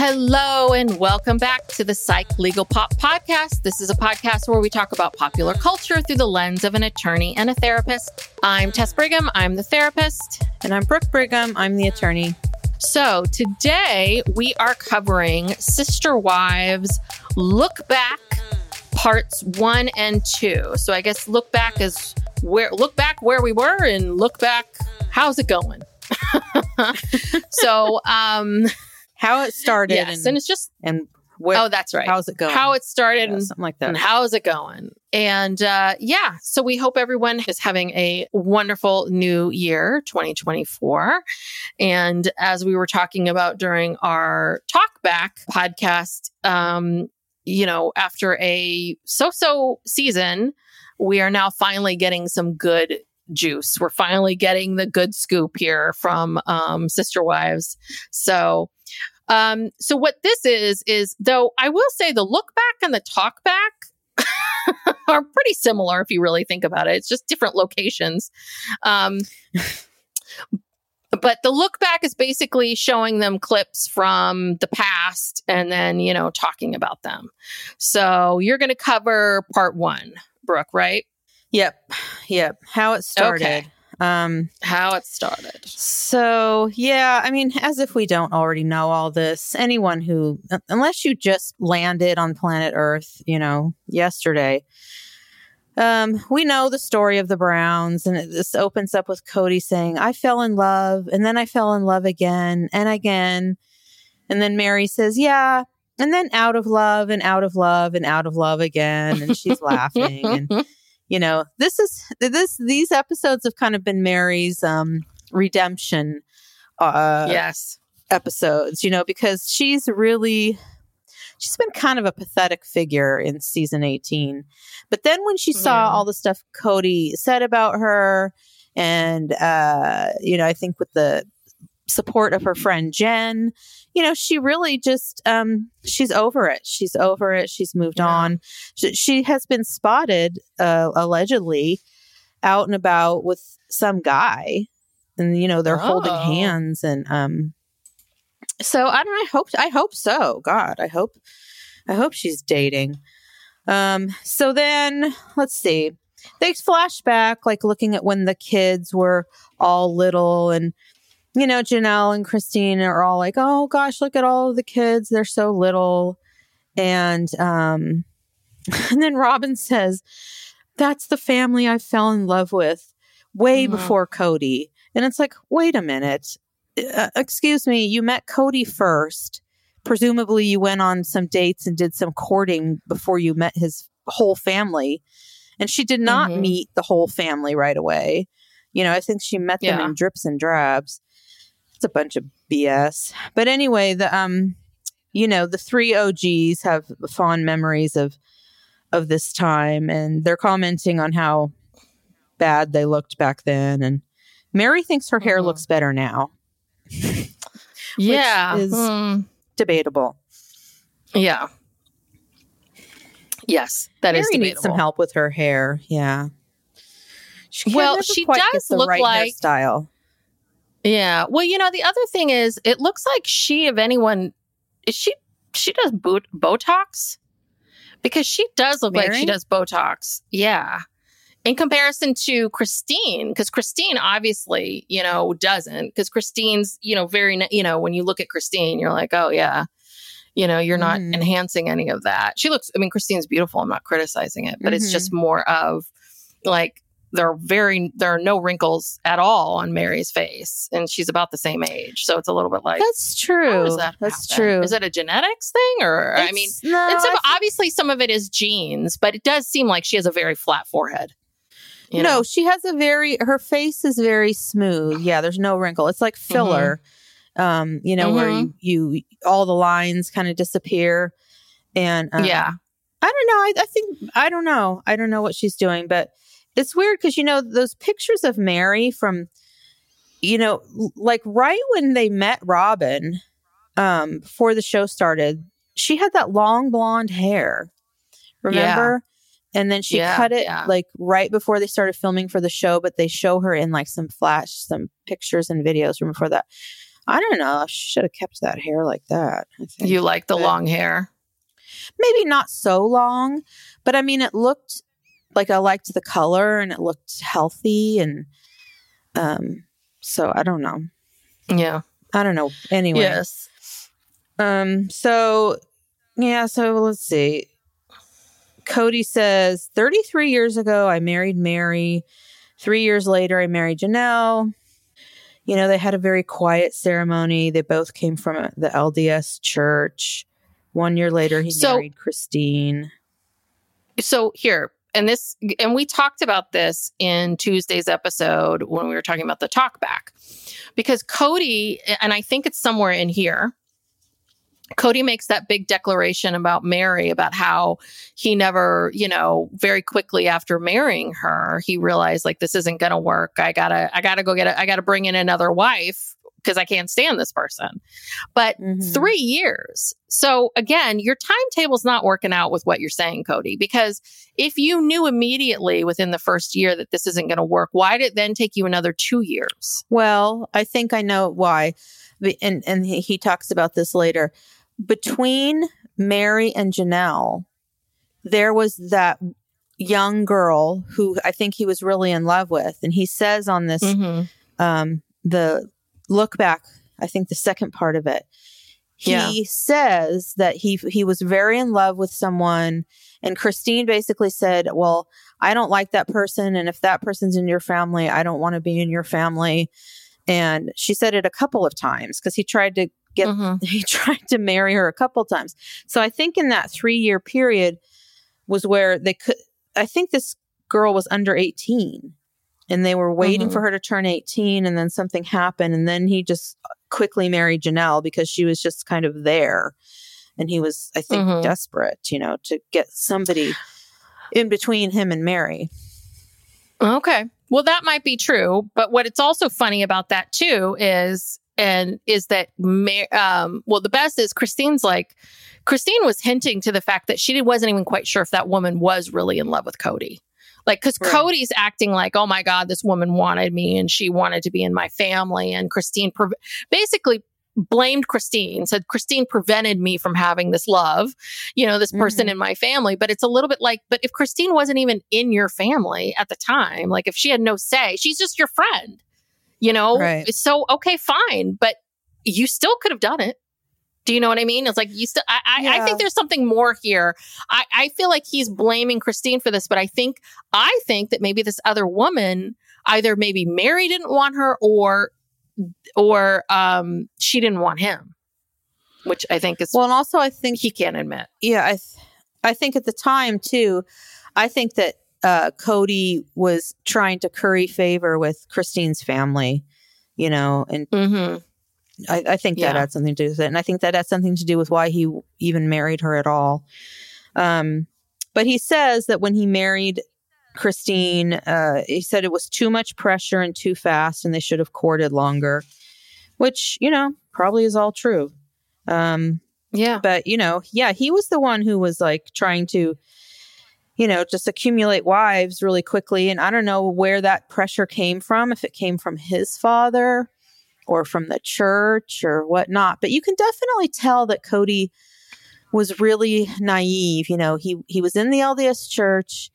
Hello and welcome back to the Psych Legal Pop Podcast. This is a podcast where we talk about popular culture through the lens of an attorney and a therapist. I'm Tess Brigham, I'm the therapist. And I'm Brooke Brigham, I'm the attorney. So today we are covering Sister Wives Look Back parts one and two. So I guess look back is where look back where we were and look back how's it going. so um How it started. yes, and, it's just and where, oh that's right. how's it going? How it started Yeah, and something like that. and how's it going? And uh, yeah, so we hope everyone is having a wonderful new year, 2024. And as we were talking about during our talk back podcast, um, you know, after a so so season, we are now finally getting some good juice. We're finally getting the good scoop here from um, Sister Wives. So, um, so what this is is though I will say the look back and the talk back are pretty similar if you really think about it. It's just different locations. Um, but the look back is basically showing them clips from the past and then, you know, talking about them. So you're going to cover part one, Brooke, right? Yep. Yep. How it started. Okay. Um How it started. so yeah, I mean, as if we don't already know all this, anyone who unless you just landed on planet Earth, you know, yesterday, um, we know the story of the Browns, and it, this opens up with Kody saying, I fell in love, and then I fell in love again and again. And then Meri says, Yeah. And then out of love and out of love and out of love again. And she's laughing. And you know this is this these episodes have kind of been meri's um redemption uh yes. episodes you know because she's really she's been kind of a pathetic figure in season 18 but then when she saw Yeah. all the stuff kody said about her and uh you know i think with the support of her friend jen you know she really just um she's over it she's over it she's moved Yeah. on she, she has been spotted uh allegedly out and about with some guy and you know they're holding Oh. hands and um so I don't know, I hope I hope so. God, I hope I hope she's dating. Um so then let's see. They flash back like looking at when the kids were all little and you know Janelle and Christine are all like, "Oh gosh, look at all of the kids. They're so little." And um and then Robyn says, "That's the family I fell in love with way Mhm. before Kody." And it's like, "Wait a minute uh, excuse me, you met Kody first. Presumably, you went on some dates and did some courting before you met his whole family. And she did not Mhm. meet the whole family right away. You know, I think she met them Yeah. in drips and drabs. It's a bunch of BS. But anyway, the um, you know, the three OGs have fond memories of of this time, and they're commenting on how bad they looked back then. And Meri thinks her hair Mhm. looks better now yeah. is- Hmm. Debatable. yeah. Yes, that is Meri needs some help with her hair. Yeah. She Well, she does the look right like- hairstyle. Yeah. Well, you know, the other thing is, it looks like she, if anyone, is she she does boot, Botox because she does look like she does Botox. Yeah. In comparison to Christine, because Christine obviously, you know, doesn't. Because Christine's, you know, very, you know, when you look at Christine, you're like, oh yeah, you know, you're not Mhm. enhancing any of that. She looks. I mean, Christine's beautiful. I'm not criticizing it, but it's Mhm. just more of like there are very there are no wrinkles at all on Meri's face, and she's about the same age, so it's a little bit like That's true. that That's happen? true. Is it a genetics thing, or I mean, It's- no, it's some, I obviously some of it is genes, but it does seem like she has a very flat forehead. You no, know? she has a very her face is very smooth. Yeah, there's no wrinkle. It's like Mm-hmm. filler. Um, you know, where Mhm. you you all the lines kind of disappear. And um, yeah, I don't know. I, I think I don't know. I don't know what she's doing, but it's weird because you know those pictures of Meri from, you know, like right when they met Robyn, um, before the show started, she had that long blonde hair. Remember? And then she Yeah, cut it yeah. like right before they started filming for the show, but they show her in like some flash, some pictures and videos from before that. I don't know. She should have kept that hair like that. I think you like the but- long hair. maybe not so long, but I mean, it looked like I liked the color and it looked healthy. And um, so I don't know. Yeah. I don't know. Anyway, Yes. um, so yeah, so let's see. Kody says 33 years ago, I married Meri. Three years later, I married Janelle. You know, they had a very quiet ceremony. They both came from the LDS church. One year later, he So- married Christine. so here and this and we talked about this in tuesday's episode when we were talking about the talk back because kody and i think it's somewhere in here kody makes that big declaration about meri about how he never you know very quickly after marrying her he realized like this isn't gonna work. I gotta i gotta go get a, i gotta bring in another wife because i can't stand this person but Mhm. three years. So again, your timetable's not working out with what you're saying, Kody, because if you knew immediately within the first year that this isn't going to work, why did it then take you another two years? Well, I think I know why. And and he, he talks about this later. Between Meri and Janelle, there was that young girl who I think he was really in love with. And he says on this um the look back, I think the second part of it. He Yeah. says that he he was very in love with someone and Christine basically said, "Well, I don't like that person and if that person's in your family, I don't want to be in your family." And she said it a couple of times because he tried to get Mhm. he tried to marry her a couple times. So I think in that 3-year period was where they could I think this girl was under 18 and they were waiting Mhm. for her to turn 18 and then something happened and then he just quickly married Janelle because she was just kind of there and he was I think Mhm. desperate, you know, to get somebody in between him and Meri. Okay. Well, that might be true, but what it's also funny about that too is and is that um well the best is Christine's like Christine was hinting to the fact that she wasn't even quite sure if that woman was really in love with Kody. Like cuz Right. Kody's acting like, "Oh my god, this woman wanted me and she wanted to be in my family." And Christine pre- basically blamed Christine, said Christine prevented me from having this love, you know, this person Mhm. in my family. But it's a little bit like, but if Christine wasn't even in your family at the time, like if she had no say, she's just your friend, you know? Right. So, okay, fine. But you still could have done it. Do you know what I mean? It's like you still, I, I, I think there's something more here. I, I feel like he's blaming Christine for this, but I think, I think that maybe this other woman either maybe Meri didn't want her or, or, um, she didn't want him, which I think is, Well, and also I think he can't admit. yeah, I th- I think at the time too, I think that uh, Kody was trying to curry favor with Christine's family, you know, and Mm-hmm. I, I think that Yeah. had something to do with it, and I think that had something to do with why he even married her at all. Um, but he says that when he married Christine, uh, he said it was too much pressure and too fast, and they should have courted longer. which, you know, probably is all true. Um, Yeah. but, you know, yeah, he was the one who was like trying to, you know, just accumulate wives really quickly. And I don't know where that pressure came from, if it came from his father or from the church or whatnot. But you can definitely tell that Kody was really naive. You know, he he was in the LDS church.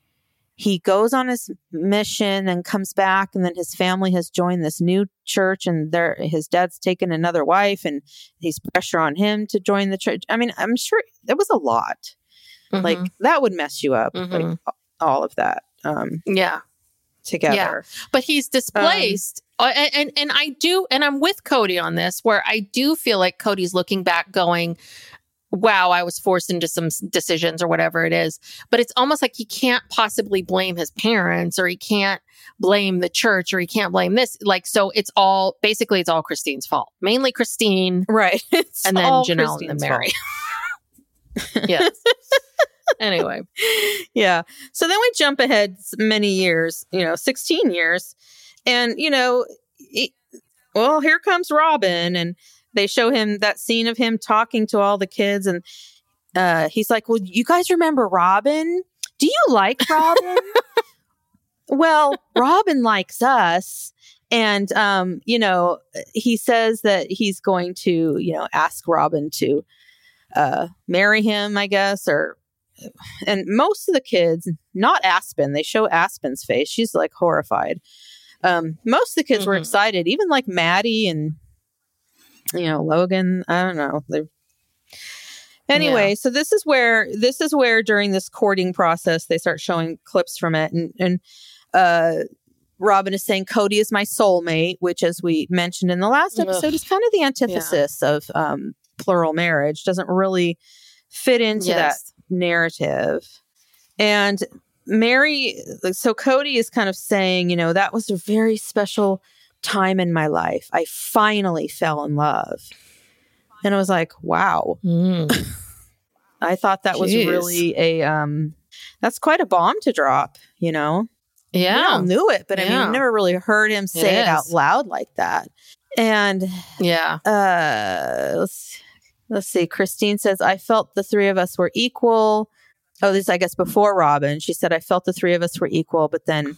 He goes on his mission and comes back, and then his family has joined this new church, and there his dad's taken another wife, and he's pressure on him to join the church. I mean, I'm sure it was a lot. Like Mhm. that would mess you up, Mhm. like all of that um, yeah. Together. but he's displaced. Uh, and, and and i do and i'm with kody on this where i do feel like kody's looking back going wow i was forced into some decisions or whatever it is. But it's almost like he can't possibly blame his parents or he can't blame the church or he can't blame this. Like so it's all basically it's all christine's fault. Mainly christine. Right. It's and then janelle and Christine's then meri yes anyway yeah. So then we jump ahead many years, you know, 16 years. And, you know, it- well, here comes Robyn. And they show him that scene of him talking to all the kids. And uh, he's like, Well, you guys remember Robyn? Do you like Robyn? well, Robyn likes us. And, um, you know, he says that he's going to, you know, ask Robyn to uh, marry him, I guess, or and most of the kids, not Aspyn, they show Aspyn's face. She's like horrified. Um, most of the kids were Mhm. excited, even like Maddie and you know Logan. I don't know. They're anyway. So this is where this is where during this courting process they start showing clips from it, and and uh, Robyn is saying Kody is my soulmate, which, as we mentioned in the last Ugh. episode, is kind of the antithesis of um, plural marriage. Doesn't really fit into that yes narrative. And Meri, so Kody is kind of saying, you know, that was a very special time in my life. I finally fell in love. And I was like, wow. Mm. I thought that was really a um that's quite a bomb to drop, you know. Yeah. We yeah all knew it, but I mean, Yeah. I've never really heard him say it, out loud like that. And yeah uh let's, let's see christine says i felt the three of us were equal. Oh this i guess before robyn. She said i felt the three of us were equal but then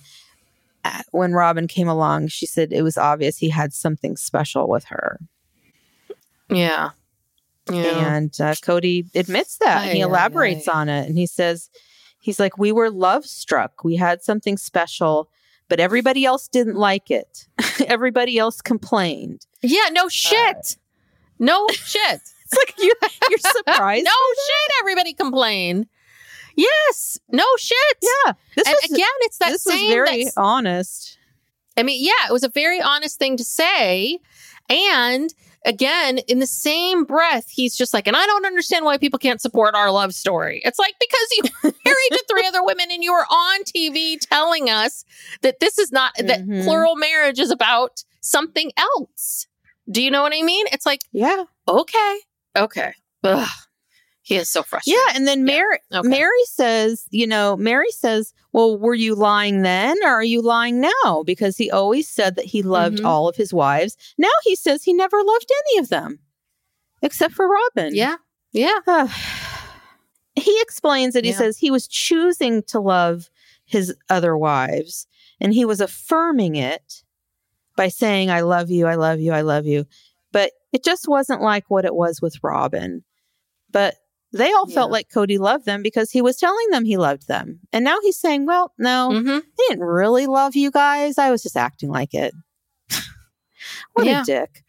uh, when robyn came along she said it was obvious he had something special with her. Yeah. Yeah. And uh, kody admits that and he Aye, aye, elaborates aye. on it and he says he's like we were love struck. We had something special but everybody else didn't like it. Everybody else complained. Yeah, no shit. no shit. it's like you, you're surprised no shit. Everybody complain. Yes. No shit. yeah this And was again, it's that this was very honest. I mean, yeah, it was a very honest thing to say. And again, in the same breath, he's just like, and I don't understand why people can't support our love story. It's like because you married to three other women and you were on TV telling us that this is not that Mhm. plural marriage is about something else. Do you know what I mean? It's like, Yeah, okay, okay. Ugh. He is so frustrated. yeah. And then Meri, Okay. Meri says, you know, Meri says, "Well, were you lying then, or are you lying now?" Because he always said that he loved Mhm. all of his wives. Now he says he never loved any of them, except for Robyn. Yeah. Yeah. He explains that he Yeah. says he was choosing to love his other wives, and he was affirming it by saying, "I love you, I love you, I love you." But it just wasn't like what it was with Robyn. But they all felt like Kody loved them because he was telling them he loved them. And now he's saying, "Well, no, hmm I didn't really love you guys. I was just acting like it." what Yeah. a dick.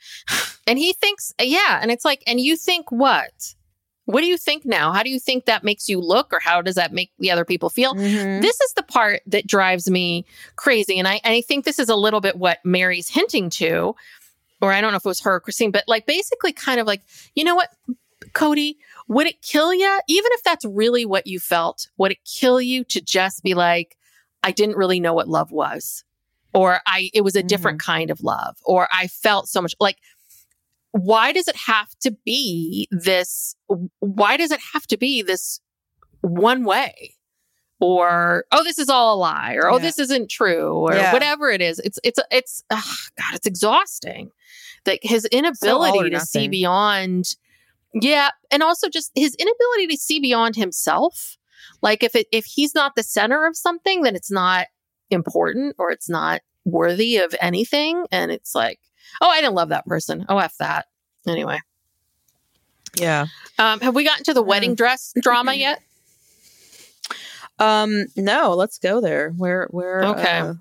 And he thinks, yeah. And it's like, and you think what? What do you think now? How do you think that makes you look, or how does that make the other people feel? Mhm. This is the part that drives me crazy. And I, and I think this is a little bit what Meri's hinting to, or I don't know if it was her or Christine, but like basically kind of like, you know what, Kody, would it kill you? Even if that's really what you felt, would it kill you to just be like, I didn't really know what love was? Or I, it was a different mm. kind of love, or I felt so much like, why does it have to be this? Why does it have to be this one way? Or oh this is all a lie or oh Yeah. this isn't true or Yeah. whatever it is. It's it's it's ugh, god it's exhausting. Like his inability or to see beyond yeah and also just his inability to see beyond himself. Like if it if he's not the center of something then it's not important or it's not worthy of anything. And it's like oh i didn't love that person. Oh f that. Anyway. Yeah. um have we gotten to the wedding dress drama yet Um, no, let's go there. Where where Okay. uh,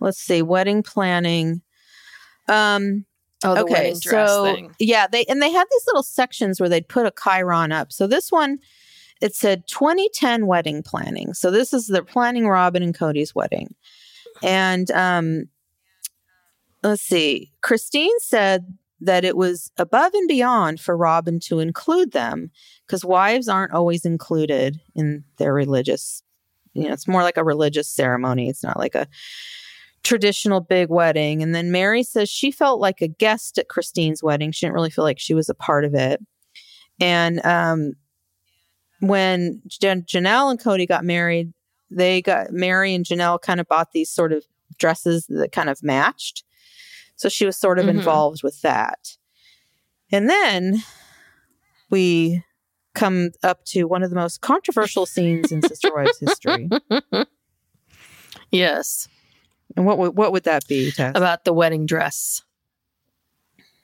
let's see, wedding planning. Um oh the okay, so thing yeah, they and they had these little sections where they'd put a chyron up. So this one it said 2010 wedding planning. So this is they're planning Robyn and Kody's wedding. And um let's see. Christine said that it was above and beyond for Robyn to include them because wives aren't always included in their religious, you know, it's more like a religious ceremony. It's not like a traditional big wedding. And then Meri says she felt like a guest at Christine's wedding. She didn't really feel like she was a part of it. And um, when Jan- Janelle and Kody got married, they got Meri and Janelle kind of bought these sort of dresses that kind of matched. So she was sort of Mhm. involved with that. And then we come up to one of the most controversial scenes in Sister Wives history. yes And what would what would that be, Tess? about the wedding dress.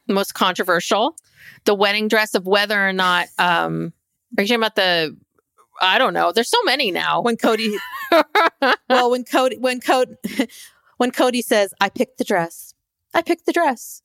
Most controversial, the wedding dress of whether or not. Um, are you talking about the? I don't know. There's so many now. when Kody well when Kody when Kody when Kody says, I picked the dress. I picked the dress.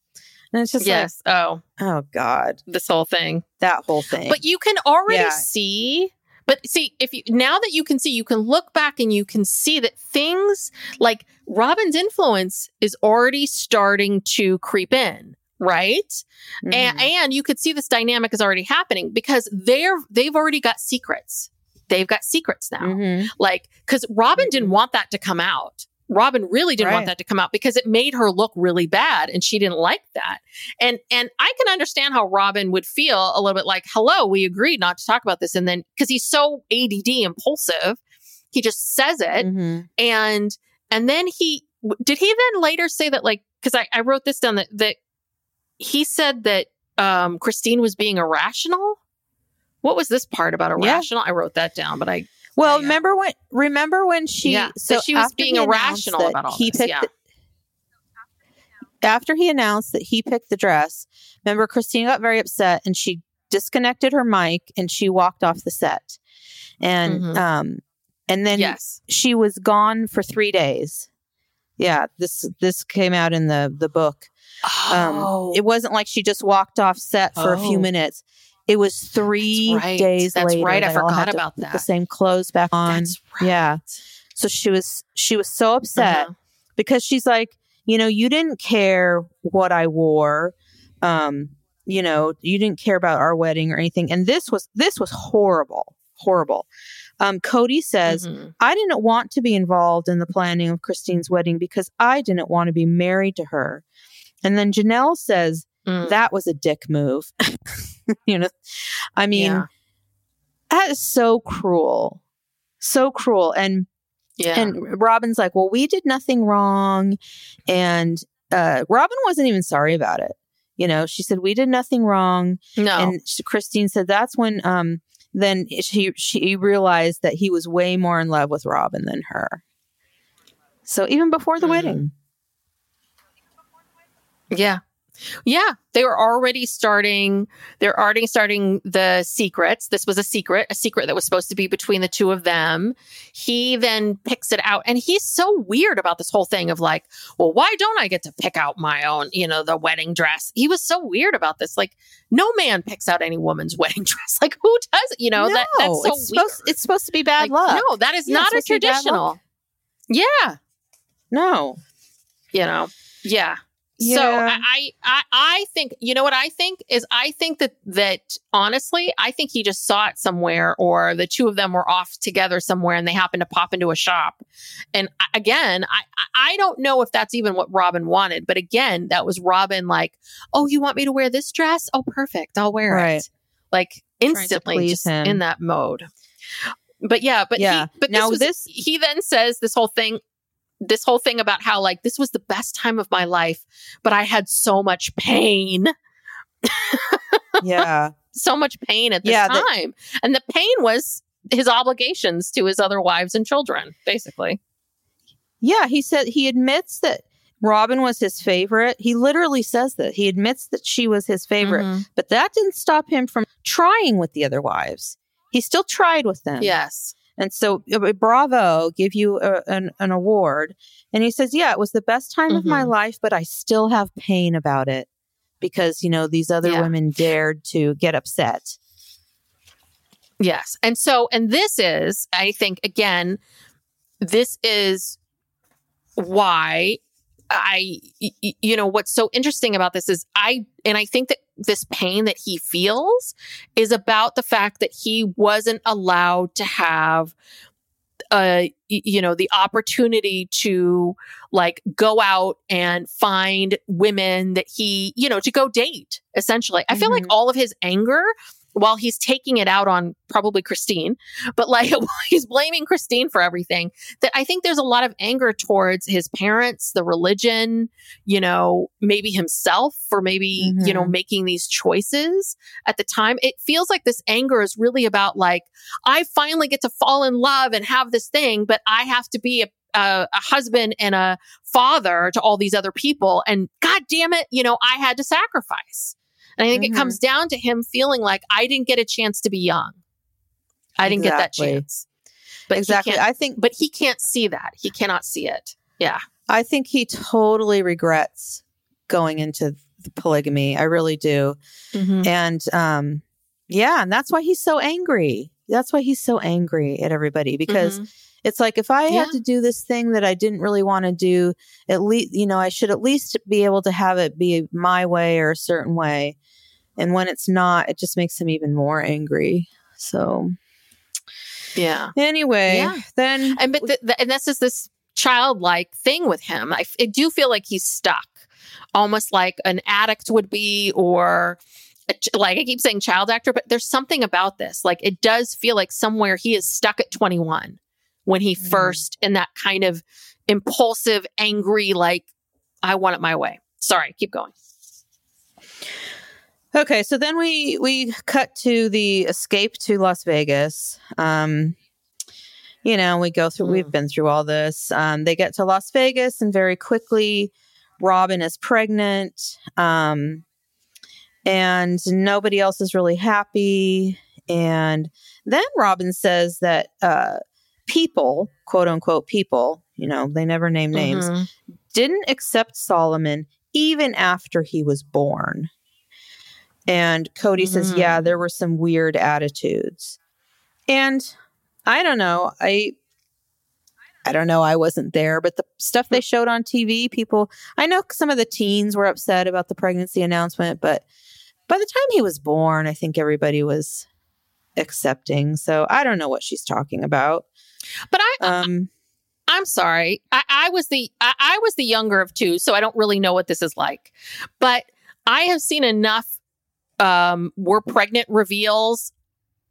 And it's just yes. oh, like, oh God, this whole thing. that whole thing. But you can already Yeah. see. But see, if you now that you can see, you can look back and you can see that things like Robyn's influence is already starting to creep in, right? Mhm. and, and you could see this dynamic is already happening because they're they've already got secrets they've got secrets now Mhm. like because robyn didn't want that to come out robyn really didn't want that to come out because it made her look really bad and she didn't like that. And and i can understand how robyn would feel a little bit like hello we agreed not to talk about this. And then because he's so add impulsive he just says it. Mhm. and and then he did he then later say that like because I, I wrote this down that that he said that um christine was being irrational? What was this part about Yeah. irrational? I wrote that down but i Well, Yeah. remember when remember when she Yeah, so that she was being irrational about all he this, picked yeah. the- after he announced that he picked the dress, remember Christine got very upset and she disconnected her mic and she walked off the set. And Mhm. um and then yes she was gone for 3 days. Yeah, this this came out in the the book. Um oh it wasn't like she just walked off set for a few Oh. minutes. It was 3 That's right. days That's later. right. I forgot about that. The same clothes back on. that's right Yeah. So she was she was so upset Uh-huh. because she's like, you know, you didn't care what I wore. Um, you know, you didn't care about our wedding or anything. And this was this was horrible. Horrible. Um, Kody says, Mhm. I didn't want to be involved in the planning of Christine's wedding because I didn't want to be married to her. And then Janelle says, Mm. that was a dick move. you know, I mean, Yeah. that is so cruel. So cruel. And yeah and Robyn's like, well, we did nothing wrong. And uh, Robyn wasn't even sorry about it. You know, she said, we did nothing wrong. no And she, Christine said, that's when um, then she, she realized that he was way more in love with Robyn than her. So even before the Mhm. wedding. Yeah. Yeah, they were already starting. They're already starting the secrets. This was a secret, a secret that was supposed to be between the two of them. He then picks it out, and he's so weird about this whole thing of like, well, why don't I get to pick out my own, you know, the wedding dress? He was so weird about this. Like, no man picks out any woman's wedding dress. Like, who does? You know, that that's so it's, weird. supposed, it's supposed to be bad Like, luck. No, that is Yeah, not a it's supposed to be bad traditional. Yeah, No. you know yeah so I, I i think you know what i think is i think that that honestly i think he just saw it somewhere or the two of them were off together somewhere and they happened to pop into a shop and again i i I don't know if that's even what robyn wanted but again that was robyn like oh you want me to wear this dress oh perfect i'll wear Right. it like instantly just him. in that mode But yeah, but Yeah. He, but Now this, was, this- he then says this whole thing, this whole thing about how like this was the best time of my life, but I had so much pain, Yeah. so much pain at this Yeah, that- time, and the pain was his obligations to his other wives and children, basically. Yeah, he said he admits that Robyn was his favorite. He literally says that. He admits that she was his favorite, Mhm. but that didn't stop him from trying with the other wives. He still tried with them. Yes. And so, uh, bravo, give you a, an, an award. And he says, Yeah, it was the best time of my Mhm. life, but I still have pain about it because, you know, these other Yeah. women dared to get upset. Yes. And so, and this is, I think, again, this is why I, you know, what's so interesting about this is I, and I think that this pain that he feels is about the fact that he wasn't allowed to have, uh, you know, the opportunity to like go out and find women that he, you know, to go date essentially. I feel like Mhm. all of his anger while he's taking it out on probably Christine, but like he's blaming Christine for everything, that I think there's a lot of anger towards his parents, the religion, you know, maybe himself for maybe, you know, mm-hmm. making these choices at the time. It feels like this anger is really about like, I finally get to fall in love and have this thing, but I have to be a a, a husband and a father to all these other people. And God damn it, you know, I had to sacrifice. And I think Mhm. it comes down to him feeling like I didn't get a chance to be young. I didn't get that chance. But exactly. I think but he can't see that. He cannot see it. Yeah. I think he totally regrets going into the polygamy. I really do. And um yeah, and that's why he's so angry. That's why he's so angry at everybody because Mhm. It's like if I Yeah. had to do this thing that I didn't really want to do, at least you know, I should at least be able to have it be my way or a certain way. And when it's not, it just makes him even more angry. So yeah. anyway, Yeah. then And but th- th- and this is this childlike thing with him. I do feel like he's stuck, almost like an addict would be, or like I keep saying child actor. But there's something about this. Like it does feel like somewhere he is stuck at 21 when he Mhm. first in that kind of impulsive, angry, like I want it my way. Sorry, keep going. Okay, so then we we cut to the escape to Las Vegas. Um, you know, we go through. We've been through all this. Um, they get to Las Vegas, and very quickly, Robyn is pregnant. Um, and nobody else is really happy. And then Robyn says that uh, people, quote unquote, people, you know, they never name names, Mhm. didn't accept Solomon even after he was born. And Kody says, Mm. yeah, there were some weird attitudes. And I don't know. I I don't know. I wasn't there, but the stuff they showed on TV, people I know some of the teens were upset about the pregnancy announcement, but by the time he was born, I think everybody was accepting. So I don't know what she's talking about. But I, Um I'm sorry. I, I was the I, I was the younger of two, so I don't really know what this is like. But I have seen enough um we're pregnant reveals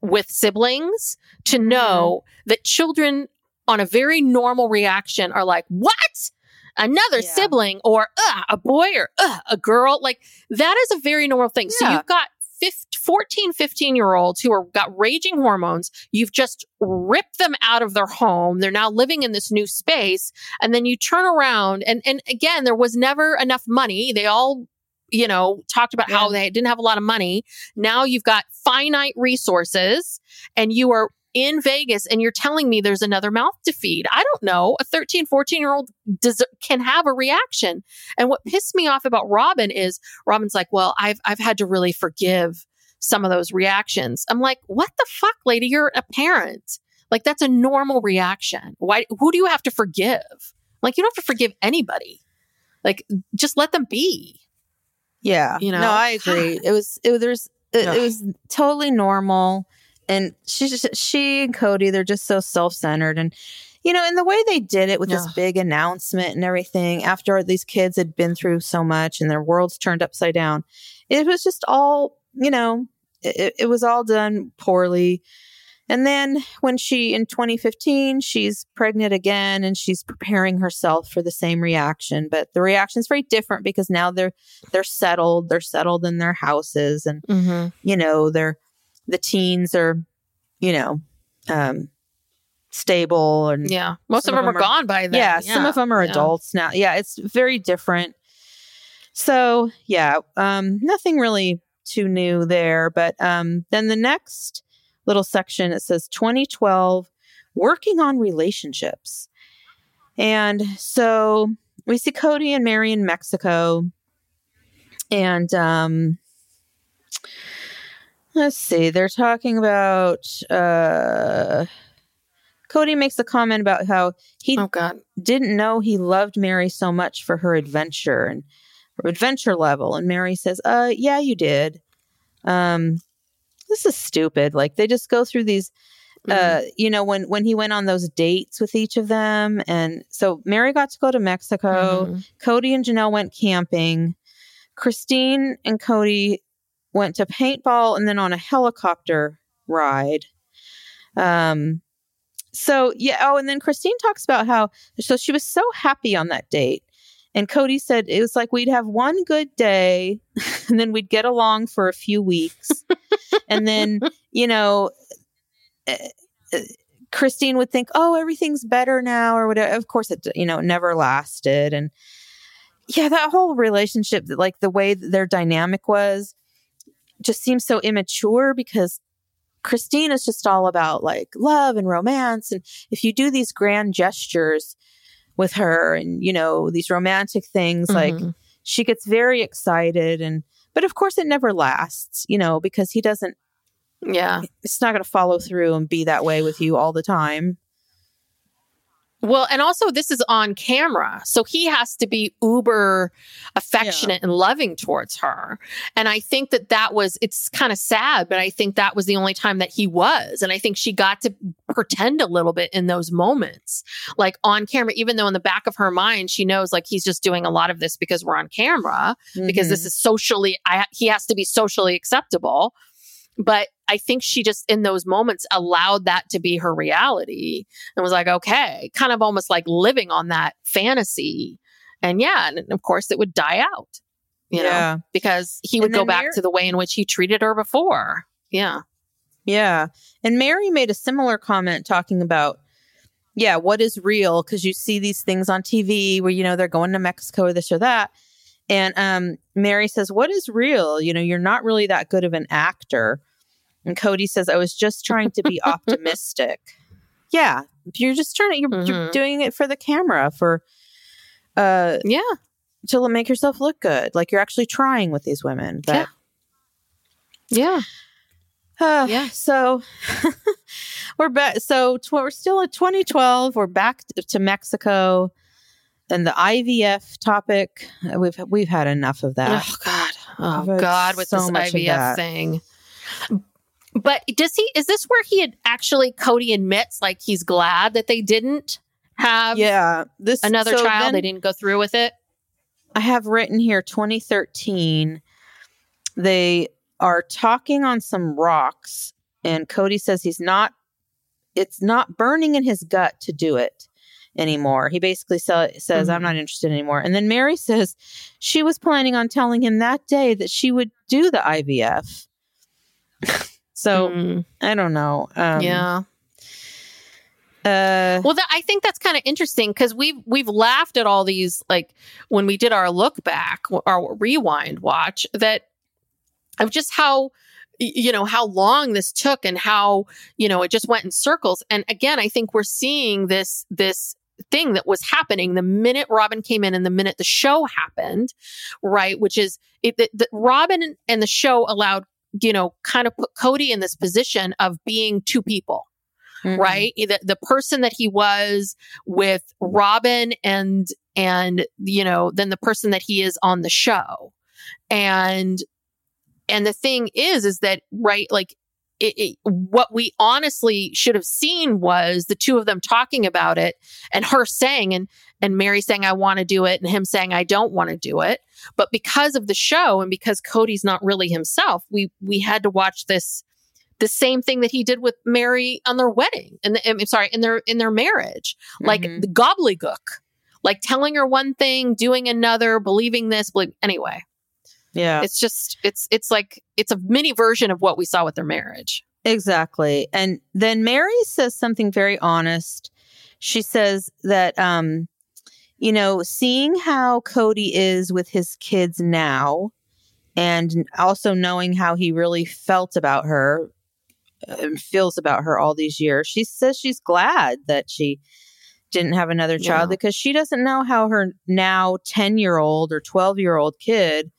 with siblings to know that children on a very normal reaction are like, "What? Another Yeah. sibling or uh, a boy or uh, a girl?" Like that is a very normal thing. So you've got 15, 14, 15 year olds who are got raging hormones. You've just ripped them out of their home. They're now living in this new space. And then you turn around and, and again, there was never enough money. They all, you know, talked about how they didn't have a lot of money. Now you've got finite resources and you are in Vegas and you're telling me there's another mouth to feed. I don't know. A 13, 14 year old does, can have a reaction. And what pissed me off about Robyn is Robyn's like, well, I've, I've had to really forgive some of those reactions. I'm like, what the fuck, lady? You're a parent. Like that's a normal reaction. Why, who do you have to forgive? Like you don't have to forgive anybody. Like just let them be. Yeah, You know? no, I agree. It was it was there's it, it was totally normal, and she just she and Kody they're just so self centered, and you know, in the way they did it with this Ugh. big announcement and everything after these kids had been through so much and their worlds turned upside down, it was just all you know, it, it was all done poorly, And then when she, in 2015, she's pregnant again and she's preparing herself for the same reaction. But the reaction is very different because now they're, they're settled. They're settled in their houses and, Mm-hmm. you know, they're, the teens are, you know, um, stable and Yeah. Most of of them are them are- gone by then. yeah, some of them are Yeah. adults now. Yeah, it's very different. So yeah, um, nothing really too new there. But um, then the next little section it says 2012 working on relationships, and so we see Kody and Meri in Mexico, and um, let's see, they're talking about. Uh, Kody makes a comment about how he Oh God. didn't know he loved Meri so much for her adventure and her adventure level. And Meri says, uh, yeah, you did. Um, this is stupid. Like they just go through these, uh, you know, when, when he went on those dates with each of them. And so Meri got to go to Mexico. Mhm. Kody and Janelle went camping. Christine and Kody went to paintball and then on a helicopter ride. Um, so yeah. Oh, and then Christine talks about how so she was so happy on that date, and Kody said it was like we'd have one good day, and then we'd get along for a few weeks, and then you know. uh, uh, Christine would think, "Oh, everything's better now," or whatever. Of course, it you know never lasted, and yeah, that whole relationship, like the way their dynamic was, just seems so immature because Christine is just all about like love and romance. And if you do these grand gestures with her and, you know, these romantic things, like Mhm. she gets very excited. And, but of course, it never lasts, you know, because he doesn't, Yeah. it's not going to follow through and be that way with you all the time. Well, and also this is on camera. So he has to be uber affectionate and loving towards her. And I think that that was, it's kind of sad, but I think that was the only time that he was. And I think she got to pretend a little bit in those moments, like on camera, even though in the back of her mind, she knows like he's just doing a lot of this because we're on camera, because this mm-hmm. is socially, I, he has to be socially acceptable. But I think she just in those moments allowed that to be her reality and was like, okay, kind of almost like living on that fantasy. And yeah, and of course it would die out, you know, because he would go back Mar- to the way in which he treated her before. Yeah. Yeah. And Meri made a similar comment talking about, yeah, what is real? Because you see these things on TV where, you know, they're going to Mexico or this or that. And um, Meri says, What is real? You know, you're not really that good of an actor. And Kody says, I was just trying to be optimistic. Yeah. You're just trying to, you're, you're Mhm. doing it for the camera, for, uh, Yeah. to make yourself look good. Like you're actually trying with these women. But, Yeah. Uh, Yeah. So we're back. So tw- we're still at 2012. We're back t- to Mexico, and the IVF topic. uh, We've we've had enough of that. Oh God. Oh God with so this IVF thing. But does he is this where he had actually Kody admits like he's glad that they didn't have yeah, this another so child? then They didn't go through with it? I have written here 2013. They are talking on some rocks, and Kody says he's not. It's not burning in his gut to do it anymore. He basically sa- says, "I'm Mhm. not interested anymore." And then Meri says she was planning on telling him that day that she would do the IVF. So Mm, I don't know. Um, yeah. Uh, Well, that, I think that's kind of interesting because we've we've laughed at all these like when we did our look back, our rewind watch that of just how you know how long this took and how you know it just went in circles. And again, I think we're seeing this this thing that was happening the minute Robyn came in and the minute the show happened, right? Which is it, the, the, Robyn and the show allowed you know kind of put Kody in this position of being two people mhm. right the, the person that he was with robyn and and you know then the person that he is on the show and and the thing is is that right like it, it, what we honestly should have seen was the two of them talking about it and her saying and and Meri saying I want to do it and him saying I don't want to do it but because of the show and because Kody's not really himself we we had to watch this the same thing that he did with Meri on their wedding and the, I'm sorry, in their in their marriage. Like Mhm. the gobbledygook. Like telling her one thing, doing another, believing this, believe anyway. Yeah. It's just it's it's like it's a mini version of what we saw with their marriage. Exactly. And then Meri says something very honest. She says that um you know, seeing how Kody is with his kids now and also knowing how he really felt about her and feels about her all these years. She says she's glad that she didn't have another child Yeah. because she doesn't know how her now 10-year-old or 12-year-old kid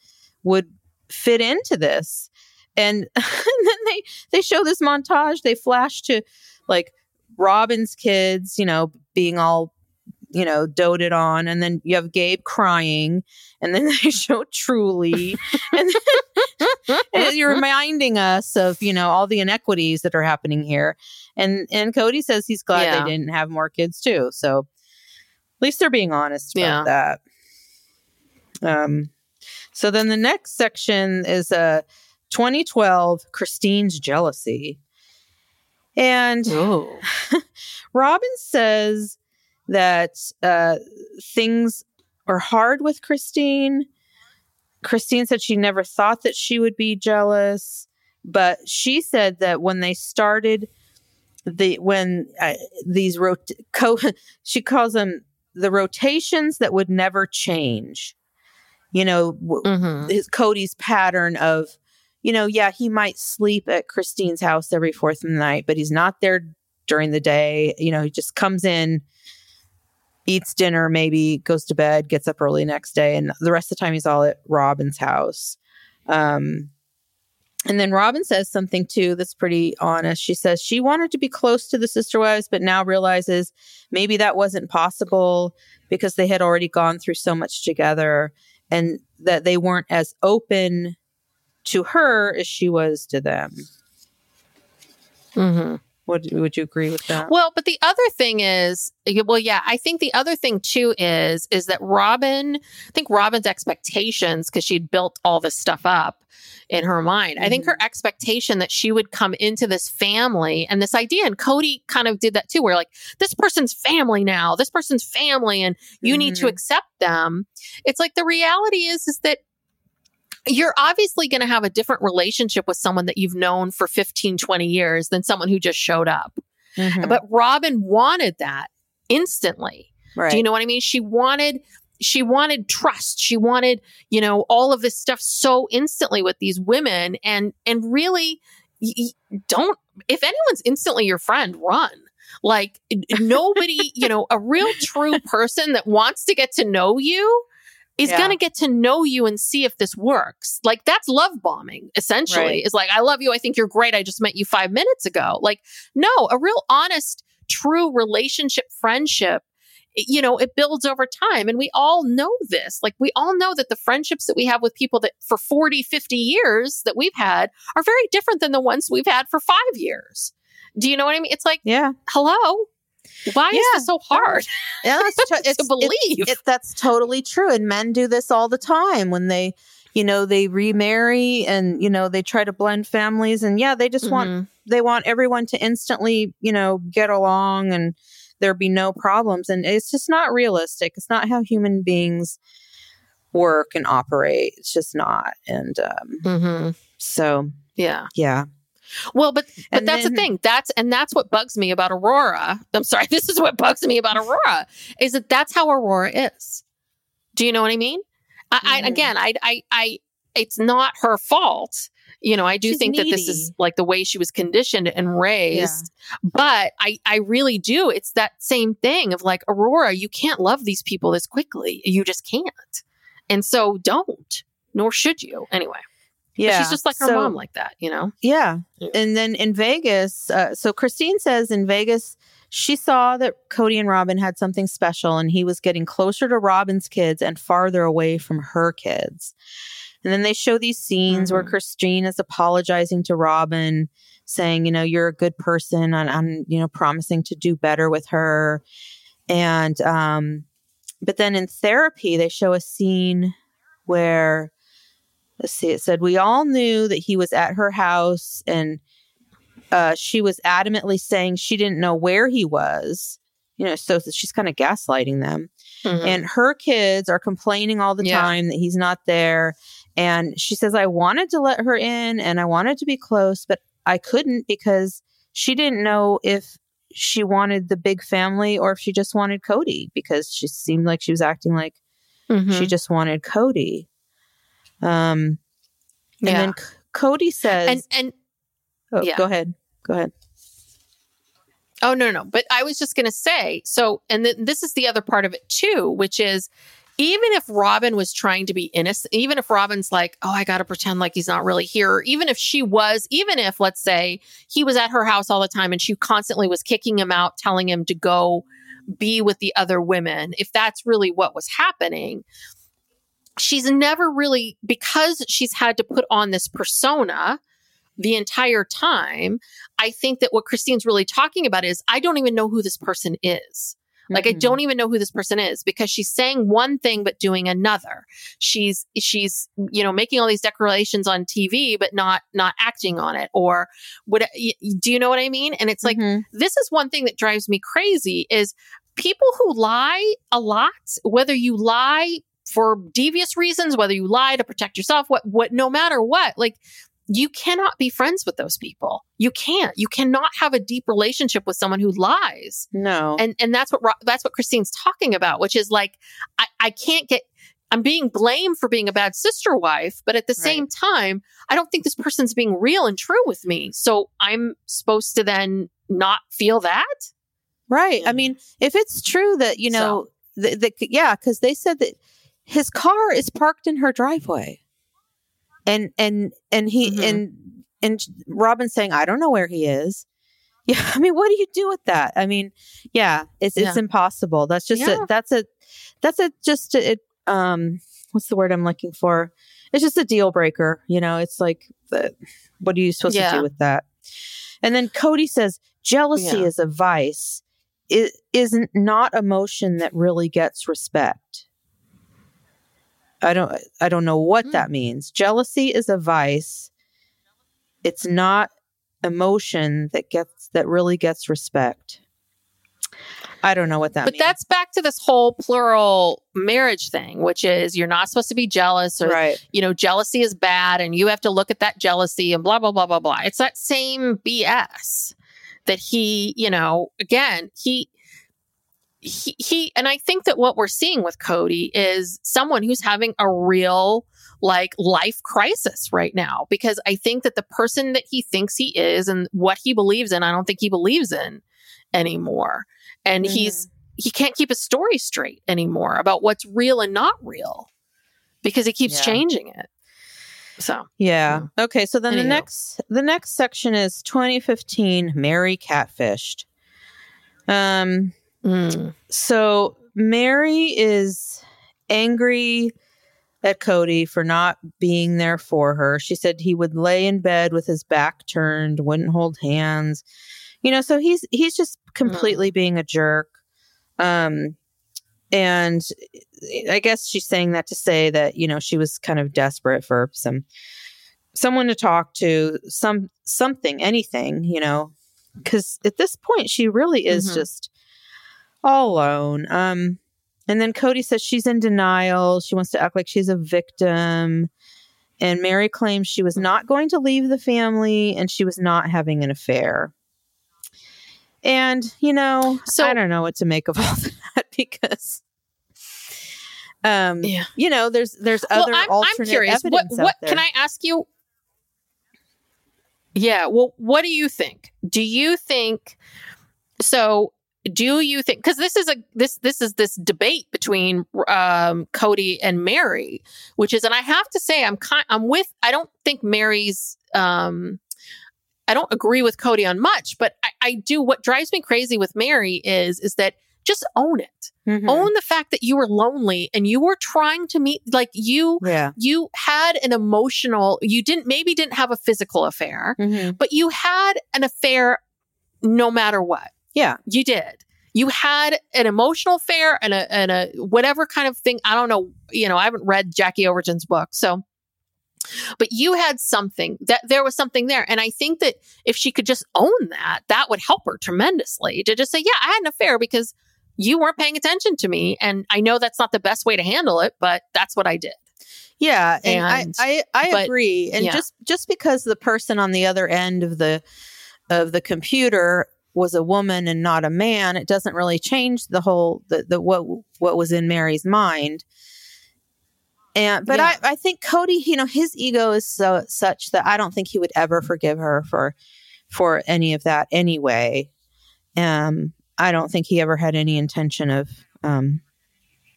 would fit into this. And, and then they they show this montage. They flash to like Robyn's kids, you know, being all you know doted on, and then you have Gabe crying, and then they show Truly, and, then, and you're reminding us of you know all the inequities that are happening here. And and Kody says he's glad Yeah. they didn't have more kids too. So at least they're being honest about Yeah. that. Um. So then the next section is uh 2012 Christine's jealousy. And Oh. Robyn says that uh, things are hard with Christine. Christine said she never thought that she would be jealous, but she said that when they started the when uh, these rot- co- she calls them the rotations that would never change. You know, Mhm. his Kody's pattern of, you know, yeah, he might sleep at Christine's house every fourth of the night, but he's not there during the day. You know, he just comes in, eats dinner, maybe goes to bed, gets up early next day, and the rest of the time he's all at Robyn's house. Um, and then Robyn says something too that's pretty honest. She says she wanted to be close to the sister wives, but now realizes maybe that wasn't possible because they had already gone through so much together and that they weren't as open to her as she was to them. Mhm. Would would you agree with that? Well, but the other thing is, well, yeah, I think the other thing too is is that Robyn, I think Robyn's expectations because she'd built all this stuff up in her mind. I think her expectation that she would come into this family and this idea, and Kody kind of did that too, where like this person's family now, this person's family, and you need to Mhm. accept them. It's like the reality is is that you're obviously going to have a different relationship with someone that you've known for 15 20 years than someone who just showed up Mhm. but Robyn wanted that instantly. right. Do you know what I mean? She wanted she wanted trust. She wanted, you know, all of this stuff so instantly with these women and and really y- y- don't if anyone's instantly your friend, run. Like nobody, you know, a real true person that wants to get to know you is Yeah. going to get to know you and see if this works. Like that's love bombing essentially. Right. Is like I love you, I think you're great. I just met you 5 minutes ago. Like no, a real honest true relationship friendship you know it builds over time and we all know this like we all know that the friendships that we have with people that for 40 50 years that we've had are very different than the ones we've had for 5 years do you know what i mean it's like yeah. hello why is Yeah. this so hard Yeah, that's to, it's, believe. It's, it, that's totally true, and men do this all the time when they, you know, they remarry and you know they try to blend families, and yeah, they just want Mhm. they want everyone to instantly, you know, get along and there be no problems, and it's just not realistic. It's not how human beings work and operate. It's just not, and um, Mhm. so yeah yeah, Well, but but And that's then- the thing. That's and that's what bugs me about Aurora. I'm sorry. This is what bugs me about Aurora is that that's how Aurora is. Do you know what I mean? I, I Mhm. again, I, I, I, it's not her fault. You know, I do think that this is like the way she was conditioned and raised. But I, I really do. It's that same thing of like Aurora. You can't love these people this quickly. You just can't. And so don't. Nor should you. Anyway. But yeah. she's just like her So- mom, like that. You know. Yeah. Yeah. And then in Vegas, uh, so Christine says in Vegas, she saw that Kody and Robyn had something special and he was getting closer to Robyn's kids and farther away from her kids. And then they show these scenes where Mhm. Christine is apologizing to Robyn, saying, you know, you're a good person and I'm, you know, promising to do better with her. And, um, but then in therapy, they show a scene where let's see, it said, we all knew that he was at her house and uh, she was adamantly saying she didn't know where he was. You know, so she's kind of gaslighting them. Mhm. And her kids are complaining all the Yeah. time that he's not there. And she says, I wanted to let her in and I wanted to be close, but I couldn't because she didn't know if she wanted the big family or if she just wanted Kody because she seemed like she was acting like Mhm. she just wanted Kody. Um, and Yeah. then C- Kody says, and and oh, yeah. Go ahead. Go ahead. Oh no, no. But I was just going to say, so and th- this is the other part of it too, which is even if Robyn was trying to be innocent, even if Robyn's like, "Oh, I got to pretend like he's not really here," or even if she was, even if let's say he was at her house all the time and she constantly was kicking him out, telling him to go be with the other women, if that's really what was happening, she's never really because she's had to put on this persona the entire time I think that what Christine's really talking about is I don't even know who this person is. Like I Mhm. don't even know who this person is because she's saying one thing but doing another. She's she's you know making all these declarations on TV but not not acting on it or what do you know what I mean? And it's like Mhm. this is one thing that drives me crazy is people who lie a lot whether you lie for devious reasons whether you lie to protect yourself what what no matter what like you cannot be friends with those people you can't you cannot have a deep relationship with someone who lies no. and and that's what that's what Christine's talking about which is like I I can't get I'm being blamed for being a bad sister wife, but at the same time, I don't think this person's being real and true with me. So I'm supposed to then not feel that? Right. I mean, if it's true that, you know, the, the, yeah, because they said that his car is parked in her driveway. And, and, and he, Mhm. and, and Robyn's saying, I don't know where he is. Yeah. I mean, what do you do with that? I mean, yeah, it's, it's impossible. That's just Yeah. a, that's a, that's a, just a, it, um, what's the word I'm looking for? It's just a deal breaker. You know, it's like, the, what are you supposed to do with that? And then Kody says, jealousy Yeah. is a vice. It isn't not emotion that really gets respect. I don't I don't know what Hmm. that means. Jealousy is a vice. It's not emotion that gets that really gets respect. I don't know what that but means. that's back to this whole plural marriage thing, which is you're not supposed to be jealous or right. you know, jealousy is bad and you have to look at that jealousy and blah, blah, blah, blah, blah. It's that same BS that he, you know, again, he, he, he, and I think that what we're seeing with Kody is someone who's having a real, like, life crisis right now because I think that the person that he thinks he is and what he believes in, I don't think he believes in anymore. And he's, he can't keep his story straight anymore about what's real and not real because he keeps Yeah. changing it. So, Yeah. Okay, so then the next the next section is 2015 Meri catfished. Um mm, So Meri is angry at Kody for not being there for her. She said he would lay in bed with his back turned, wouldn't hold hands. You know, so he's he's just completely being a jerk. Um and I guess she's saying that to say that, you know, she was kind of desperate for some someone to talk to, some something, anything, you know. Cuz at this point she really is Mhm. just all alone. Um, and then Kody says she's in denial. She wants to act like she's a victim. And Meri claims she was not going to leave the family and she was not having an affair. And, you know, So- I don't know what to make of all that because um Yeah. you know, there's there's other well, I'm, I'm alternate curious. What, what there. can I ask you? Yeah. Well, what do you think? Do you think so? Do you think because this is a this this is this debate between um, Kody and Meri, which is, and I have to say, I'm kind, I'm with. I don't think Meri's. Um, I don't agree with Kody on much, but I, I do. What drives me crazy with Meri is is that just own it Mhm. own the fact that you were lonely and you were trying to meet like you yeah. you had an emotional you didn't maybe didn't have a physical affair Mhm. but you had an affair no matter what Yeah. you did you had an emotional affair and a and a whatever kind of thing i don't know you know i haven't read jackie overton's book so But you had something that there was something there. And I think that if she could just own that, that would help her tremendously to just say, yeah, I had an affair because you weren't paying attention to me. And I know that's not the best way to handle it, but that's what I did. Yeah, and, And- I I, I but- agree. And yeah. just just because the person on the other end of the of the computer was a woman and not a man, it doesn't really change the whole the, the what what was in Meri's mind. And but Yeah. I I think Kody, you know, his ego is so such that I don't think he would ever forgive her for for any of that anyway. Um I don't think he ever had any intention of um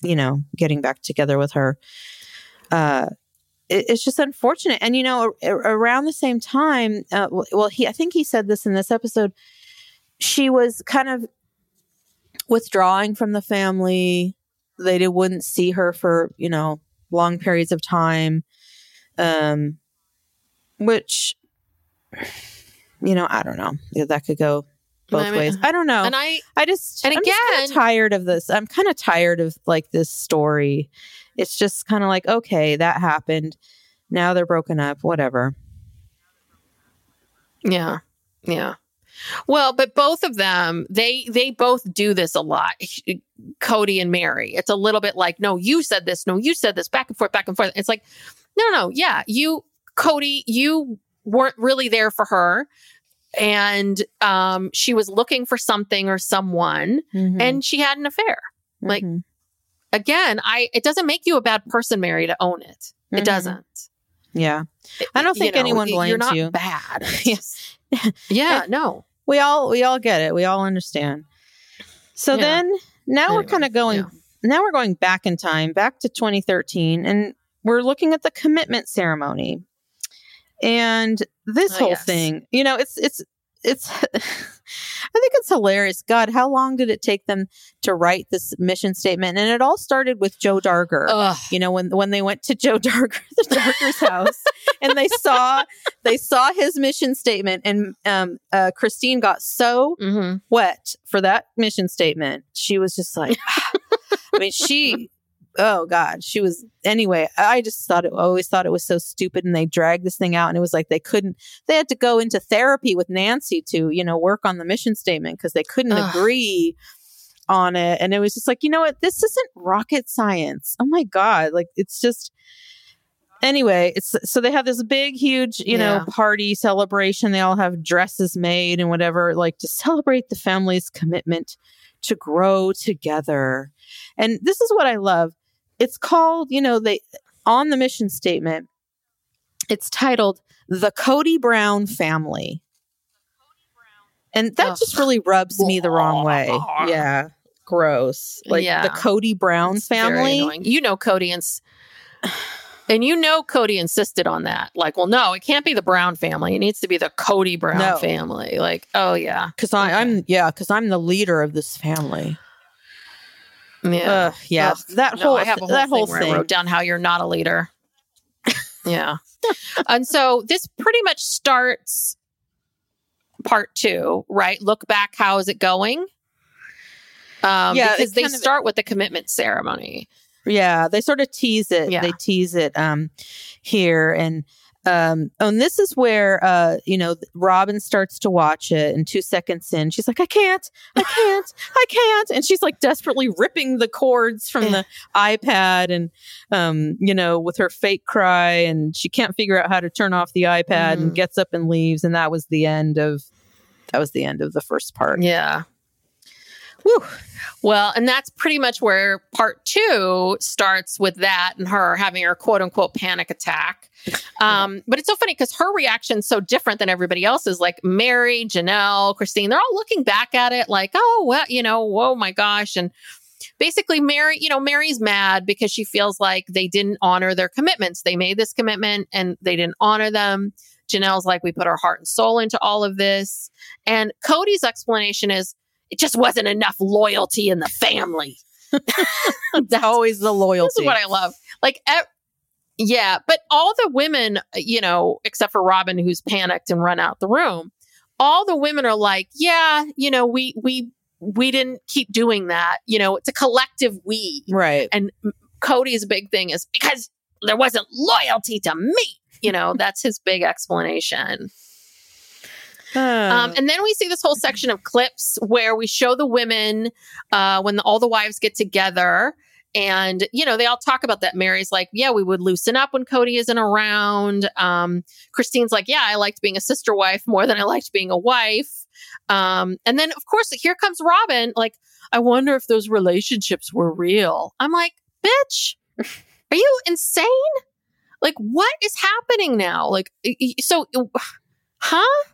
you know, getting back together with her uh, it, it's just unfortunate. And you know, a- around the same time, uh, well, he I think he said this in this episode. She was kind of withdrawing from the family. They did, wouldn't see her for you know long periods of time, um, which you know I don't know. That could go both I mean, ways. I don't know. And I, I just And I'm again- tired of this. I'm kind of tired of like this story. It's just kind of like okay, that happened. Now they're broken up. Whatever. Yeah. Yeah. Well, but both of them, they they both do this a lot. Kody and Meri. It's a little bit like, no, you said this, no, you said this, back and forth, back and forth. It's like, no, no, yeah, you, Kody, you weren't really there for her. And um, she was looking for something or someone, and she had an affair. like- Mhm. Again, I it doesn't make you a bad person, Meri, to own it. It Mhm. doesn't. yeah, I don't You think know, anyone You're not you. bad. Yes. Yeah, no. we all we all get it. We all understand. So Yeah. then now we're kind of going yeah. now we're going back in time, back to 2013, and we're looking at the commitment ceremony. And this Oh, whole yes. thing, you know, it's it's it's I think it's hilarious. God, how long did it take them to write this mission statement? And it all started with Joe Darger. Ugh. you know, when when they went to Joe Darger, the Darger's house, and they saw they saw his mission statement, and um, uh, Christine got so hmm wet for that mission statement. She was just like, I mean, she, oh God, she was, anyway, I just thought it, always thought it was so stupid. And they dragged this thing out and it was like they couldn't, they had to go into therapy with Nancy to, you know, work on the mission statement because they couldn't Ugh. agree on it. And it was just like, you know what? This isn't rocket science. Oh my God. Like it's just, anyway, it's so they have this big, huge, you know, party celebration. They all have dresses made and whatever, like to celebrate the family's commitment to grow together. And this is what I love. It's called, you know, they on the mission statement, it's titled The Kody Brown Family. And that Ugh. just really rubs me the wrong way. Yeah. Gross. Like Yeah. the Kody Brown It's family. You know, Kody and and you know Kody insisted on that. Like, well, no, it can't be the Brown family. It needs to be the Kody Brown No. family. Like, oh yeah, Because I I'm yeah, because I'm the leader of this family. Yeah, Ugh, yeah. That No, whole I have a whole that thing whole where thing. I wrote down how you're not a leader. yeah, and so this pretty much starts part two, right? Look back, how is it going? Um, Yeah, because they kind of- start with the commitment ceremony. Yeah, they sort of tease it. Yeah. They tease it um here and um oh, and this is where uh you know Robyn starts to watch it and 2 seconds in she's like I can't. I can't. I can't and she's like desperately ripping the cords from the iPad and um you know with her fake cry and she can't figure out how to turn off the iPad and Mhm. gets up and leaves and that was the end of that was the end of the first part. Yeah. Whew. Well, and that's pretty much where part two starts with that and her having her quote unquote panic attack. Um, but it's so funny because her reaction's so different than everybody else's. Like Meri, Janelle, Christine, they're all looking back at it like, oh, well, you know, oh my gosh. And basically, Meri, you know, Meri's mad because she feels like they didn't honor their commitments. They made this commitment and they didn't honor them. Janelle's like, we put our heart and soul into all of this. And Kody's explanation is, it just wasn't enough loyalty in the family. That's always the loyalty. This is what I love. Like, e- yeah, but all the women, you know, except for Robyn, who's panicked and run out the room, all the women are like, yeah, you know, we we we didn't keep doing that. You know, it's a collective we. right. And Kody's big thing is because there wasn't loyalty to me. you know, that's his big explanation. Uh, Um, and then we see this whole section of clips where we show the women uh, when the, all the wives get together. And, you know, they all talk about that. Meri's like, yeah, we would loosen up when Kody isn't around. Um, Christine's like, yeah, I liked being a sister wife more than I liked being a wife. Um, and then, of course, here comes Robyn. Like, I wonder if those relationships were real. I'm like, bitch, are you insane? Like, what is happening now? Like, so, huh?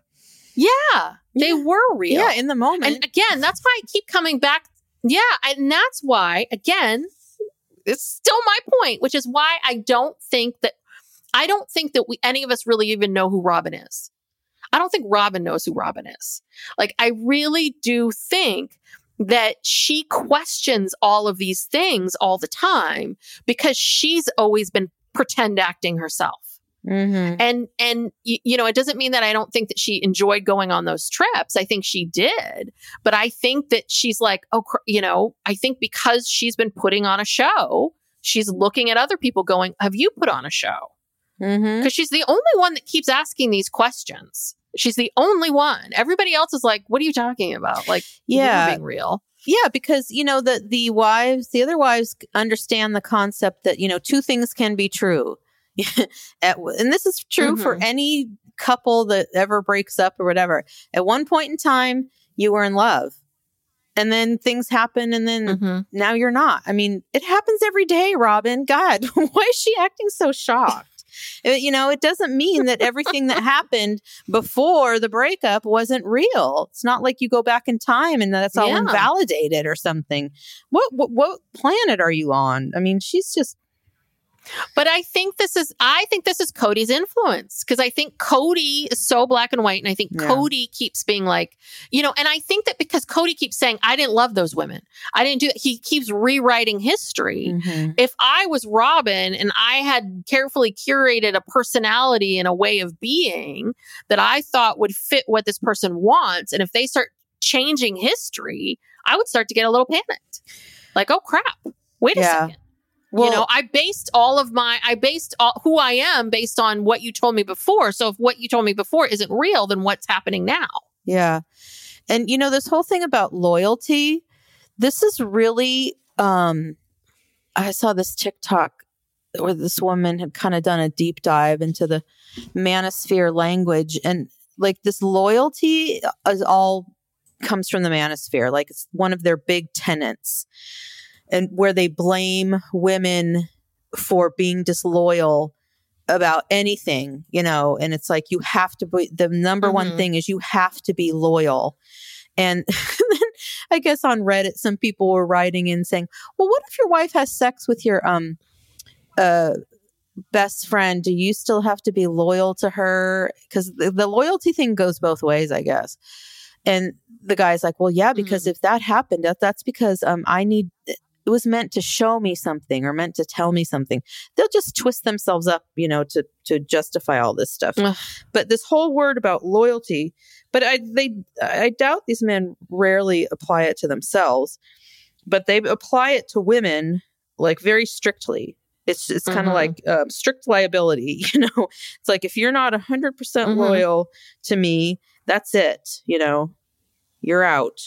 Yeah, they Yeah. were real. yeah, in the moment. And again, that's why I keep coming back. Yeah. And that's why, again, it's still my point, which is why I don't think that, I don't think that we, any of us really even know who Robyn is. I don't think Robyn knows who Robyn is. Like, I really do think that she questions all of these things all the time because she's always been pretend acting herself Mhm. and and you know it doesn't mean that i don't think that she enjoyed going on those trips. I think she did. But i think that she's like oh you know i think because she's been putting on a show she's looking at other people going have you put on a show? Because she's the only one that keeps asking these questions. She's the only one. Everybody else is like what are you talking about? Like Yeah. being real. Yeah, because you know the the wives, the other wives understand the concept that you know two things can be true, At, and this is true for Mhm. any couple that ever breaks up or whatever. At one point in time, you were in love, and then things happen, and then Mm-hmm. now you're not. I mean, it happens every day, Robyn. God, why is she acting so shocked? Uh, You know, it doesn't mean that everything that happened before the breakup wasn't real. It's not like you go back in time and that's all Yeah. invalidated or something. What, what what planet are you on? I mean, she's just But I think this is I think this is Kody's influence because I think Kody is so black and white and I think Yeah. Kody keeps being like, you know, and I think that because Kody keeps saying I didn't love those women. I didn't do that. He keeps rewriting history. Mhm. If I was Robyn and I had carefully curated a personality and a way of being that I thought would fit what this person wants and if they start changing history, I would start to get a little panicked. Like, oh crap. Wait a Yeah. second you know, I based all of my, I based all, who I am based on what you told me before. So if what you told me before isn't real, then what's happening now? Yeah. And you know, this whole thing about loyalty, this is really um I saw this TikTok where this woman had kind of done a deep dive into the manosphere language and like this loyalty is all comes from the manosphere. Like it's one of their big tenets. And where they blame women for being disloyal about anything, you know, and it's like you have to be the number one Mhm. thing is you have to be loyal. And then I guess on Reddit some people were writing in saying, "Well, what if your wife has sex with your um uh best friend? Do you still have to be loyal to her cuz the, the loyalty thing goes both ways, I guess." And the guy's like, "Well, yeah, because if that happened, that, that's because um I need it was meant to show me something or meant to tell me something. They'll just twist themselves up, you know, to to justify all this stuff. Ugh. But this whole word about loyalty, but I they I doubt these men rarely apply it to themselves, but they apply it to women like very strictly. It's it's kind of Mhm. like um, strict liability, you know. It's like if you're not hundred percent Mhm. loyal to me, that's it. You know, you're out.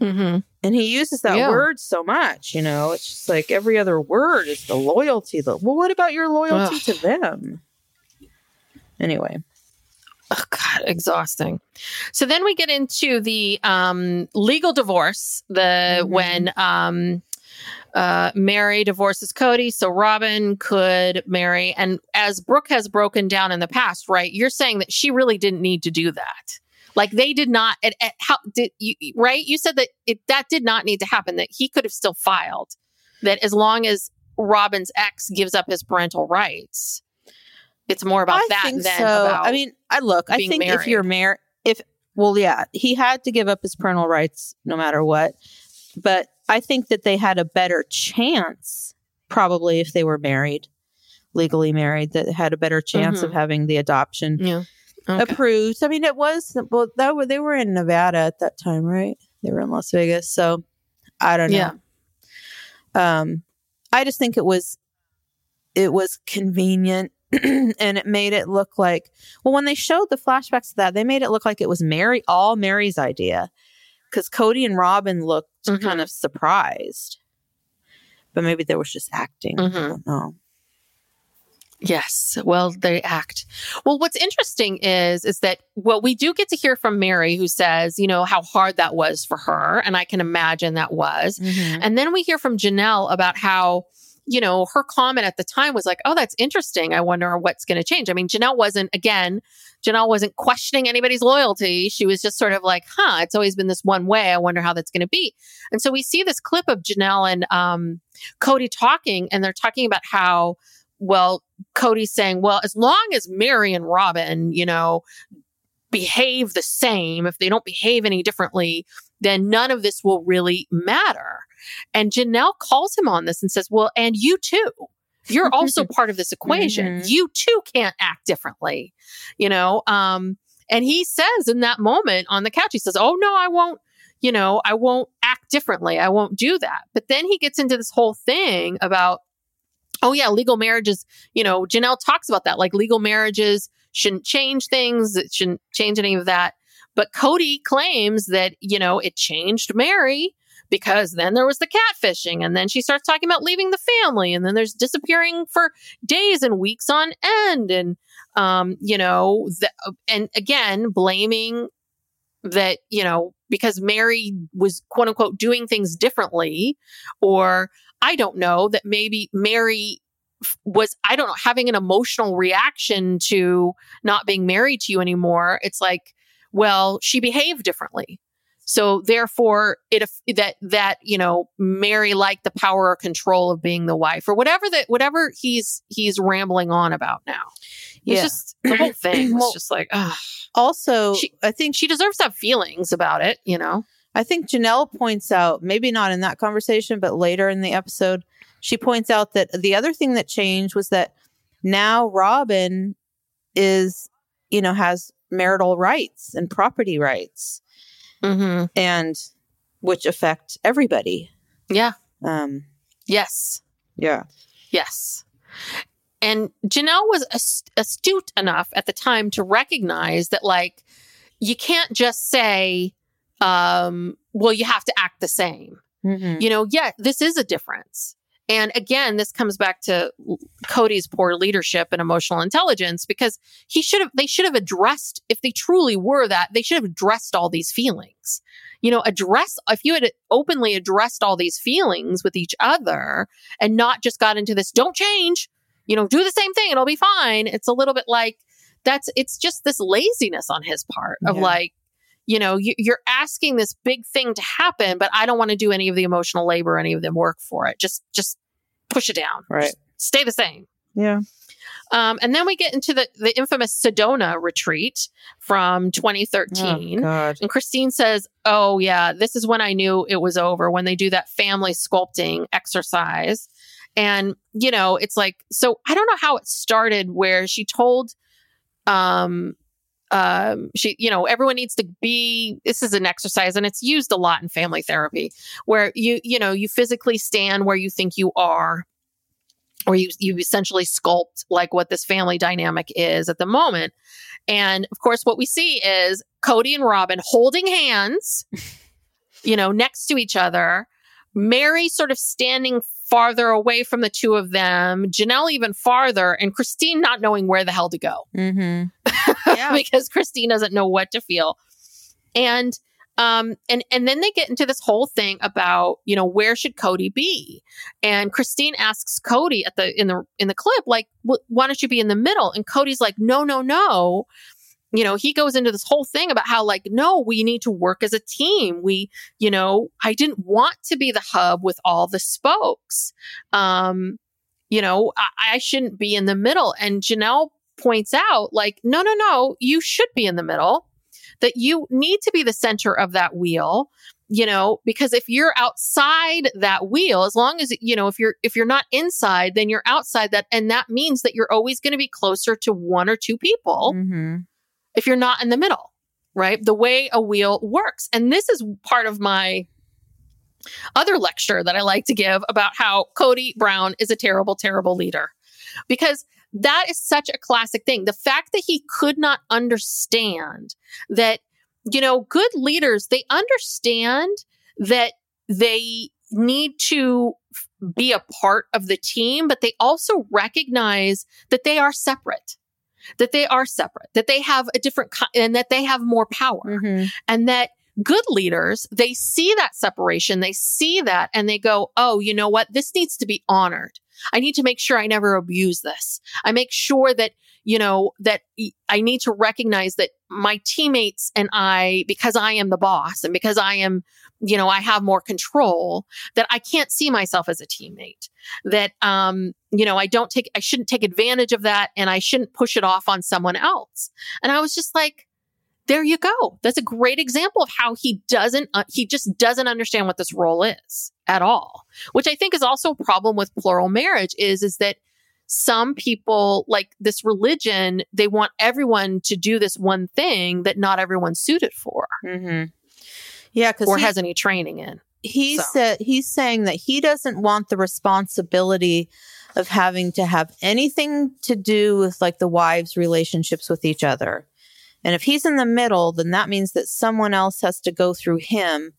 Mm-hmm. And he uses that Yeah. word so much, you know. It's just like every other word is the loyalty. The well, what about your loyalty Ugh. to them? Anyway, Oh God, exhausting. So then we get into the um, legal divorce. The Mhm. when um, uh, Meri divorces Kody, so Robyn could marry. And as Brooke has broken down in the past, right? You're saying that she really didn't need to do that. Like they did not. At, at how did you? Right? You said that it that did not need to happen. That he could have still filed. That as long as Robyn's ex gives up his parental rights, it's more about I that think than so. about. I mean, I look. I think if you're married, if well, yeah, he had to give up his parental rights no matter what. But I think that they had a better chance, probably, if they were married, legally married, that had a better chance of mm-hmm. having the adoption yeah. Okay. approved. I mean, it was well, that were they were in Nevada at that time, right? They were in Las Vegas, so I don't know. Yeah. Um, I just think it was it was convenient and it made it look like well when they showed the flashbacks of that they made it look like it was meri all meri's idea because kody and robyn looked Mhm. kind of surprised but maybe they was just acting Mhm. i don't know Yes. Well, they act. Well, what's interesting is is that well, we do get to hear from Meri who says, you know, how hard that was for her, and I can imagine that was. And then we hear from Janelle about how, you know, her comment at the time was like, "Oh, that's interesting. I wonder what's going to change." I mean, Janelle wasn't again, Janelle wasn't questioning anybody's loyalty. She was just sort of like, "Huh, it's always been this one way. I wonder how that's going to be." And so we see this clip of Janelle and um, Kody talking, and they're talking about how, well, Kody's saying, "Well, as long as Meri and Robyn, you know, behave the same, if they don't behave any differently, then none of this will really matter." And Janelle calls him on this and says, Well, and you too. You're also part of this equation. Mhm. You too can't act differently, you know? Um, and he says in that moment on the couch, he says, Oh, no, I won't, you know, I won't act differently. I won't do that. But then he gets into this whole thing about, oh, yeah, legal marriages, you know, Janelle talks about that. Like legal marriages shouldn't change things, it shouldn't change any of that. But Kody claims that, you know, it changed Meri because then there was the catfishing and then she starts talking about leaving the family and then there's disappearing for days and weeks on end and um you know the, and again blaming that you know because Meri was quote unquote doing things differently or I don't know that maybe Meri was I don't know having an emotional reaction to not being married to you anymore it's like well she behaved differently so therefore, it that that you know Meri liked the power or control of being the wife or whatever that whatever he's he's rambling on about now. It's Yeah. just the whole thing was Well, just like, ugh. also She- i think she deserves to have feelings about it, you know. I think Janelle points out, maybe not in that conversation, but later in the episode, she points out that the other thing that changed was that now Robyn is, you know, has marital rights and property rights, Mm-hmm. and which affect everybody. Yeah. Um, Yes. yeah. Yes. And Janelle was astute enough at the time to recognize that, like, you can't just say, um, well, you have to act the same. Mhm. You know, yeah, this is a difference. And again, this comes back to Kody's poor leadership and emotional intelligence because he should have, they should have addressed, if they truly were that, they should have addressed all these feelings. You know, address, if you had openly addressed all these feelings with each other and not just got into this, don't change, you know, do the same thing, it'll be fine. It's a little bit like that's, it's just this laziness on his part of Yeah. like, you know, you, you're asking this big thing to happen, but I don't want to do any of the emotional labor, any of the work for it. Just, just push it down. Right. Just stay the same. Yeah. Um, and then we get into the, the infamous Sedona retreat from 2013. Oh. And Christine says, Oh, yeah, this is when I knew it was over when they do that family sculpting exercise. And, you know, it's like, so I don't know how it started where she told, um, um, she, you know, everyone needs to be, this is an exercise and it's used a lot in family therapy where you, you know, you physically stand where you think you are or you you essentially sculpt like what this family dynamic is at the moment. And of course, what we see is Kody and Robyn holding hands, you know, next to each other. Meri sort of standing farther away from the two of them, Janelle even farther, and Christine not knowing where the hell to go Mm-hmm. Yeah. because Christine doesn't know what to feel. And um and and then they get into this whole thing about, you know, where should Kody be? And Christine asks Kody at the in the in the clip like, "Why don't you be in the middle?" And Kody's like, "No, no, no." You know, he goes into this whole thing about how like, "No, we need to work as a team. We, you know, I didn't want to be the hub with all the spokes. Um, you know, I, I shouldn't be in the middle." And Janelle points out like no no no you should be in the middle that you need to be the center of that wheel you know because if you're outside that wheel as long as you know if you're if you're not inside then you're outside that and that means that you're always going to be closer to one or two people Mm-hmm. If you're not in the middle right the way a wheel works and this is part of my other lecture that I like to give about how Kody Brown is a terrible, terrible leader. Because that is such a classic thing. The fact that he could not understand that, you know, good leaders, they understand that they need to be a part of the team, but they also recognize that they are separate, that they are separate, that they have a different, and that they have more power Mhm. and that good leaders, they see that separation, they see that and they go, Oh, you know what? This needs to be honored. I need to make sure I never abuse this. I make sure that, you know, that I need to recognize that my teammates and I, because I am the boss and because I am, you know, I have more control, that I can't see myself as a teammate. That, um, you know, I don't take, I shouldn't take advantage of that and I shouldn't push it off on someone else. And I was just like, there you go. That's a great example of how he doesn't, uh, he just doesn't understand what this role is at all, which I think is also a problem with plural marriage is, is that some people like this religion, they want everyone to do this one thing that not everyone's suited for Mhm. Yeah, because or has any training in. he So. said he's saying that he doesn't want the responsibility of having to have anything to do with like the wives' relationships with each other. And if he's in the middle, then that means that someone else has to go through him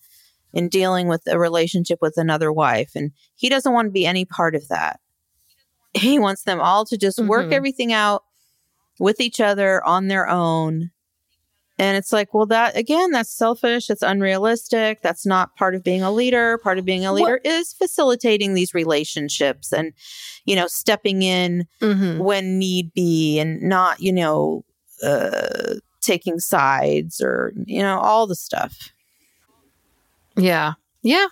in dealing with a relationship with another wife. And he doesn't want to be any part of that. He wants them all to just work Mhm. everything out with each other on their own. And it's like, well, that again, that's selfish. It's unrealistic. That's not part of being a leader. Part of being a leader is facilitating these relationships and, you know, stepping in Mm-hmm. when need be and not, you know, uh, taking sides or, you know, all the stuff. Yeah. Yeah.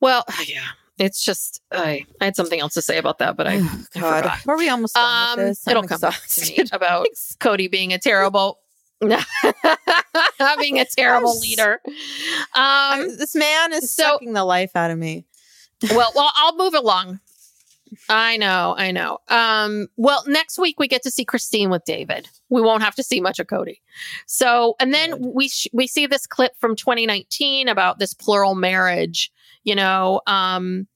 Well, yeah. It's just I, I had something else to say about that, but I, I God, forgot. are we almost done Um, with this? I'm it'll come back to me about Kody being a terrible, being a terrible leader. I- Um, this man is so- sucking the life out of me. well, well, I'll move along. I know, I know. Um, well, next week we get to see Christine with David. We won't have to see much of Kody. So, and then we sh- we see this clip from 2019 about this plural marriage. You know, um,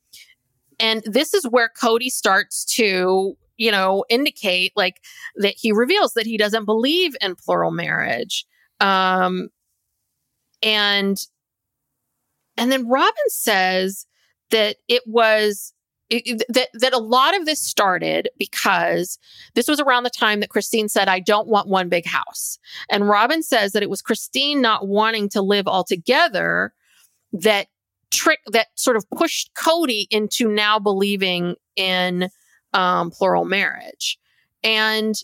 and this is where Kody starts to, you know, indicate like that he reveals that he doesn't believe in plural marriage. Um, and and then Robyn says that it was that that a lot of this started because this was around the time that Christine said I don't want one big house. And Robyn says that it was Christine not wanting to live all together that trick that sort of pushed Kody into now believing in um, plural marriage. And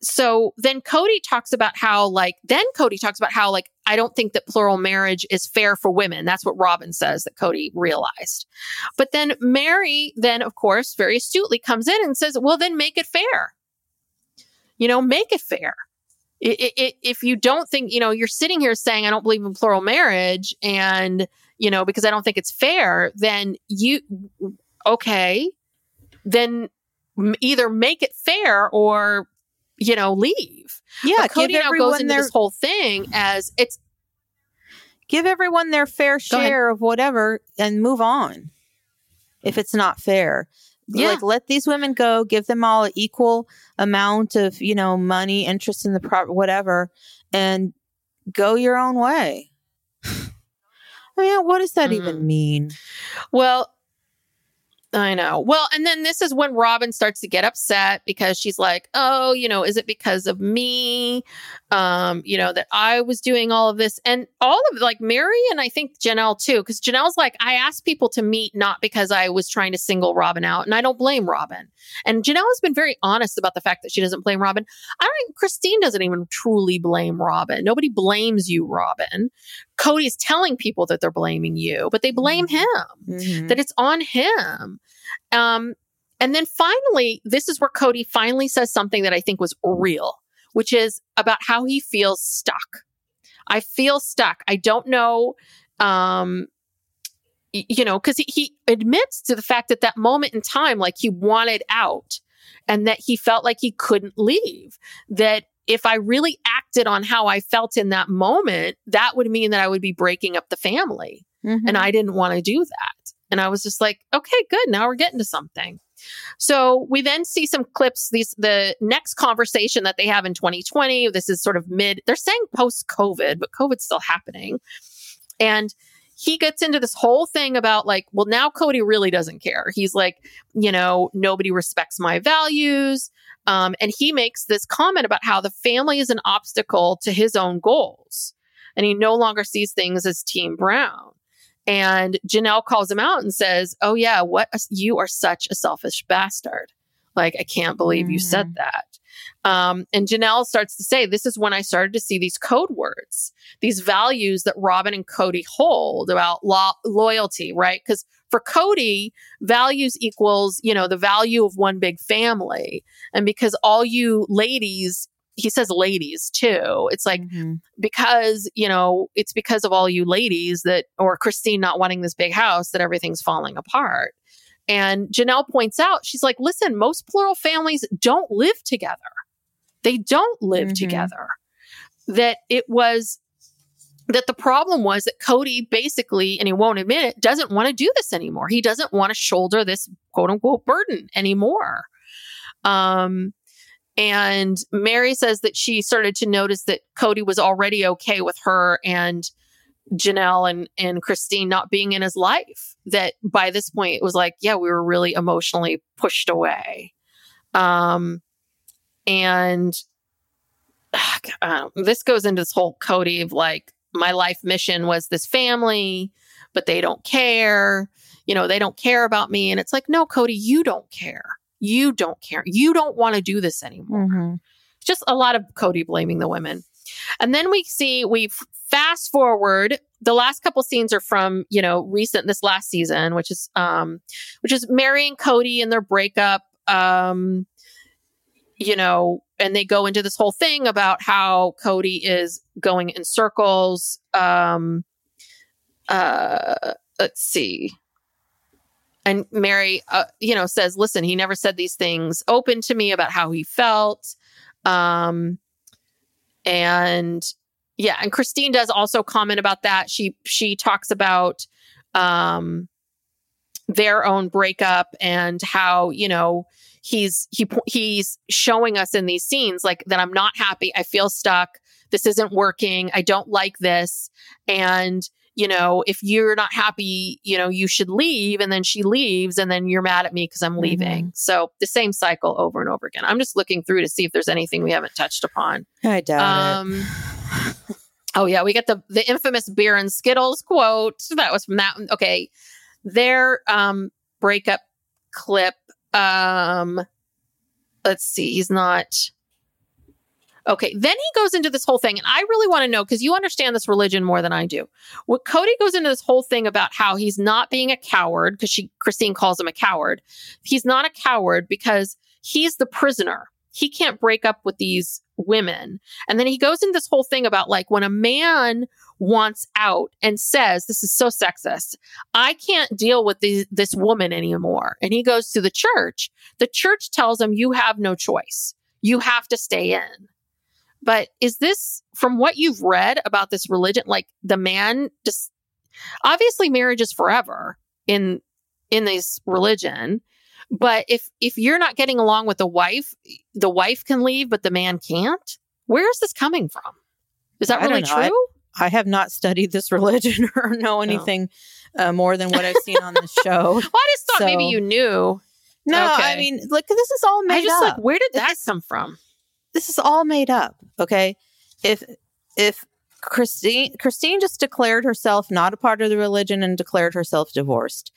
so then Kody talks about how like then Kody talks about how like I don't think that plural marriage is fair for women. That's what Robyn says that Kody realized. But then Meri then of course very astutely comes in and says, "Well then make it fair. You know, make it fair. I- I- I- if you don't think, you know, you're sitting here saying I don't believe in plural marriage and, you know, because I don't think it's fair, then you okay, then either make it fair or you know, leave. Yeah, But Kody give now goes into their this whole thing as it's give everyone their fair share of whatever and move on. If it's not fair, Yeah. like let these women go, give them all an equal amount of you know money, interest in the pro whatever, and go your own way. I mean, what does that Mhm. even mean? well, I know. Well, and then this is when Robyn starts to get upset because she's like, "Oh, you know, is it because of me? Um, you know, that I was doing all of this?" And all of like Meri and I think Janelle too, because Janelle's like, "I asked people to meet not because I was trying to single Robyn out, and I don't blame Robyn." And Janelle has been very honest about the fact that she doesn't blame Robyn. I don't. Christine doesn't even truly blame Robyn. Nobody blames you, Robyn. Kody's telling people that they're blaming you, but they blame him Mhm. that it's on him. Um, and then finally, this is where Kody finally says something that I think was real, which is about how he feels stuck. I feel stuck. I don't know, um, you know, because he, he admits to the fact that that moment in time, like he wanted out and that he felt like he couldn't leave. That if I really acted on how I felt in that moment, that would mean that I would be breaking up the family Mhm. and I didn't want to do that. And I was just like, okay, good. Now we're getting to something. So we then see some clips, these the next conversation that they have in 2020. This is sort of mid, they're saying post COVID, but COVID's still happening. And he gets into this whole thing about like, well, now Kody really doesn't care. He's like, you know, nobody respects my values. Um, and he makes this comment about how the family is an obstacle to his own goals. And he no longer sees things as Team Brown. And Janelle calls him out and says, Oh, yeah, what? A, you are such a selfish bastard. Like, I can't believe mm-hmm. you said mm-hmm. that. Um, and Janelle starts to say, This is when I started to see these code words, these values that Robyn and Kody hold about lo- loyalty, right? Because for Kody, values equals, you know, the value of one big family. And because all you ladies he says ladies too. It's like mm-hmm. because, you know, it's because of all you ladies that, or Christine not wanting this big house that everything's falling apart. And Janelle points out, she's like, listen, most plural families don't live together. They don't live mm-hmm. together. That it was that the problem was that Kody basically, and he won't admit it, doesn't want to do this anymore. He doesn't want to shoulder this quote unquote burden anymore. Um, and Meri says that she started to notice that Kody was already okay with her and Janelle and, and Christine not being in his life. That by this point it was like, yeah, we were really emotionally pushed away. Um, and uh, this goes into this whole Kody of like, my life mission was this family, but they don't care. You know, they don't care about me. And it's like, no, Kody, you don't care. You don't care. You don't want to do this anymore. Mm-hmm. Just a lot of Kody blaming the women. And then we see, we fast forward. The last couple scenes are from, you know, recent, this last season, which is, um, which is meri and kody and their breakup. Um, you know, and they go into this whole thing about how kody is going in circles. Um, uh, let's see. And meri uh, you know, says, listen, he never said these things open to me about how he felt. Um, and yeah, and Christine does also comment about that. She, she talks about, um, their own breakup and how, you know, he's, he, he's showing us in these scenes like that I'm not happy. I feel stuck. This isn't working. I don't like this. And, you know, if you're not happy, you know, you should leave. And then she leaves and then you're mad at me because I'm leaving. Mm-hmm. So the same cycle over and over again. I'm just looking through to see if there's anything we haven't touched upon. I doubt um, it. Oh yeah, we get the the infamous beer and Skittles quote. That was from that. Okay. Their um breakup clip. Um let's see, he's not Okay. Then he goes into this whole thing. And I really want to know because you understand this religion more than I do. What Kody goes into this whole thing about how he's not being a coward because she, Christine calls him a coward. He's not a coward because he's the prisoner. He can't break up with these women. And then he goes into this whole thing about like when a man wants out and says, this is so sexist. I can't deal with the, this woman anymore. And he goes to the church. The church tells him, you have no choice. You have to stay in. But is this from what you've read about this religion, like the man just obviously marriage is forever in in this religion. But if if you're not getting along with the wife, the wife can leave, but the man can't. Where is this coming from? Is that really true? I, I, have not studied this religion or know anything no. uh, more than what I've seen on the show. well, I just thought so, maybe you knew. No, okay. I mean, look, this is all made up. I just up. like, where did that this, come from? this is all made up. Okay. If, if Christine, Christine just declared herself not a part of the religion and declared herself divorced.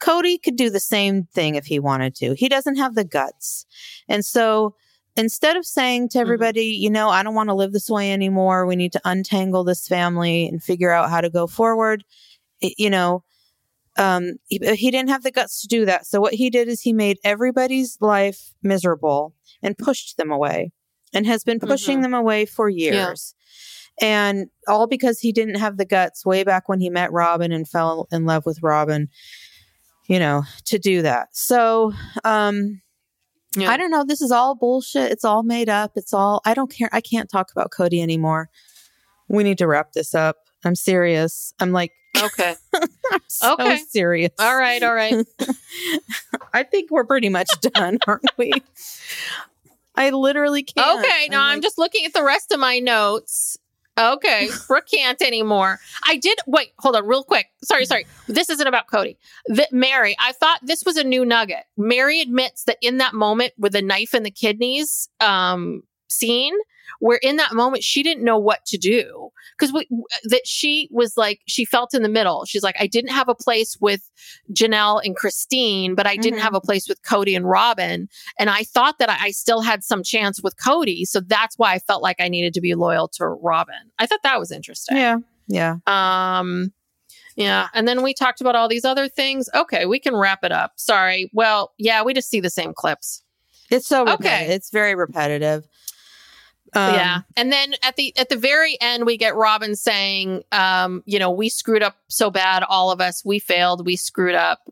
Kody could do the same thing if he wanted to. He doesn't have the guts. And so instead of saying to mm-hmm. everybody, mm-hmm. you know, I don't want to live this way anymore. We need to untangle this family and figure out how to go forward. It, you know, um, he, he didn't have the guts to do that. So what he did is he made everybody's life miserable and pushed them away and has been pushing mm-hmm. them away for years. Yeah. And all because he didn't have the guts way back when he met Robyn and fell in love with Robyn, you know, to do that. So, um, yeah. I don't know. This is all bullshit. It's all made up. It's all, I don't care. I can't talk about Kody anymore. We need to wrap this up. I'm serious. I'm like, okay. I'm so okay. serious. All right. All right. I think we're pretty much done, aren't we? I literally can't. Okay, now I'm, like- just looking at the rest of my notes. Okay, Brooke can't anymore. I did wait. Hold on, real quick. Sorry, sorry. This isn't about Kody. That Meri. I thought this was a new nugget. Meri admits that in that moment with the knife in the kidneys um, scene, where in that moment she didn't know what to do because that she was like she felt in the middle. She's like, I didn't have a place with Janelle and Christine, but I didn't Mhm. have a place with Kody and Robyn. And I thought that I still had some chance with Kody. So that's why I felt like I needed to be loyal to Robyn. I thought that was interesting. Yeah. Yeah. Um, yeah. And then we talked about all these other things. Okay, we can wrap it up. Sorry. Well, yeah, we just see the same clips. It's so Okay. repetitive. It's very repetitive. Um, yeah. And then at the at the very end we get Robyn saying, um, you know, we screwed up so bad, all of us, we failed, we screwed up.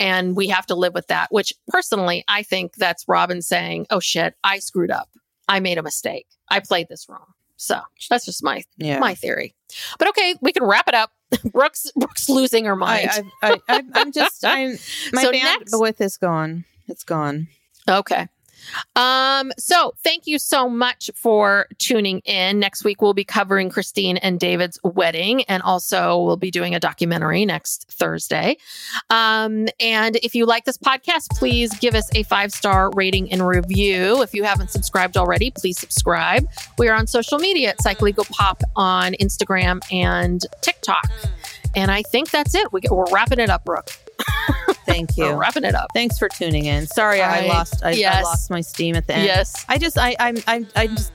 And we have to live with that, which personally, I think that's Robyn saying, Oh shit, I screwed up. I made a mistake. I played this wrong. So that's just my Yeah. my theory. But okay, we can wrap it up. Brooks Brooks losing her mind. I, I, I'm just, I'm, my So bandwidth is gone. It's gone. Okay. Um, so thank you so much for tuning in. Next week we'll be covering Christine and David's wedding, and also we'll be doing a documentary next Thursday. Um, and if you like this podcast, please give us a five star rating and review. If you haven't subscribed already, please subscribe. We are on social media at Psych Legal Pop on Instagram and TikTok. And I think that's it. We get, we're wrapping it up, Brooke. Thank you. Wrapping it up. Thanks for tuning in. Sorry, I, I- lost. I, I lost my steam at the end. Yes. I just, I, I'm, I'm, I'm just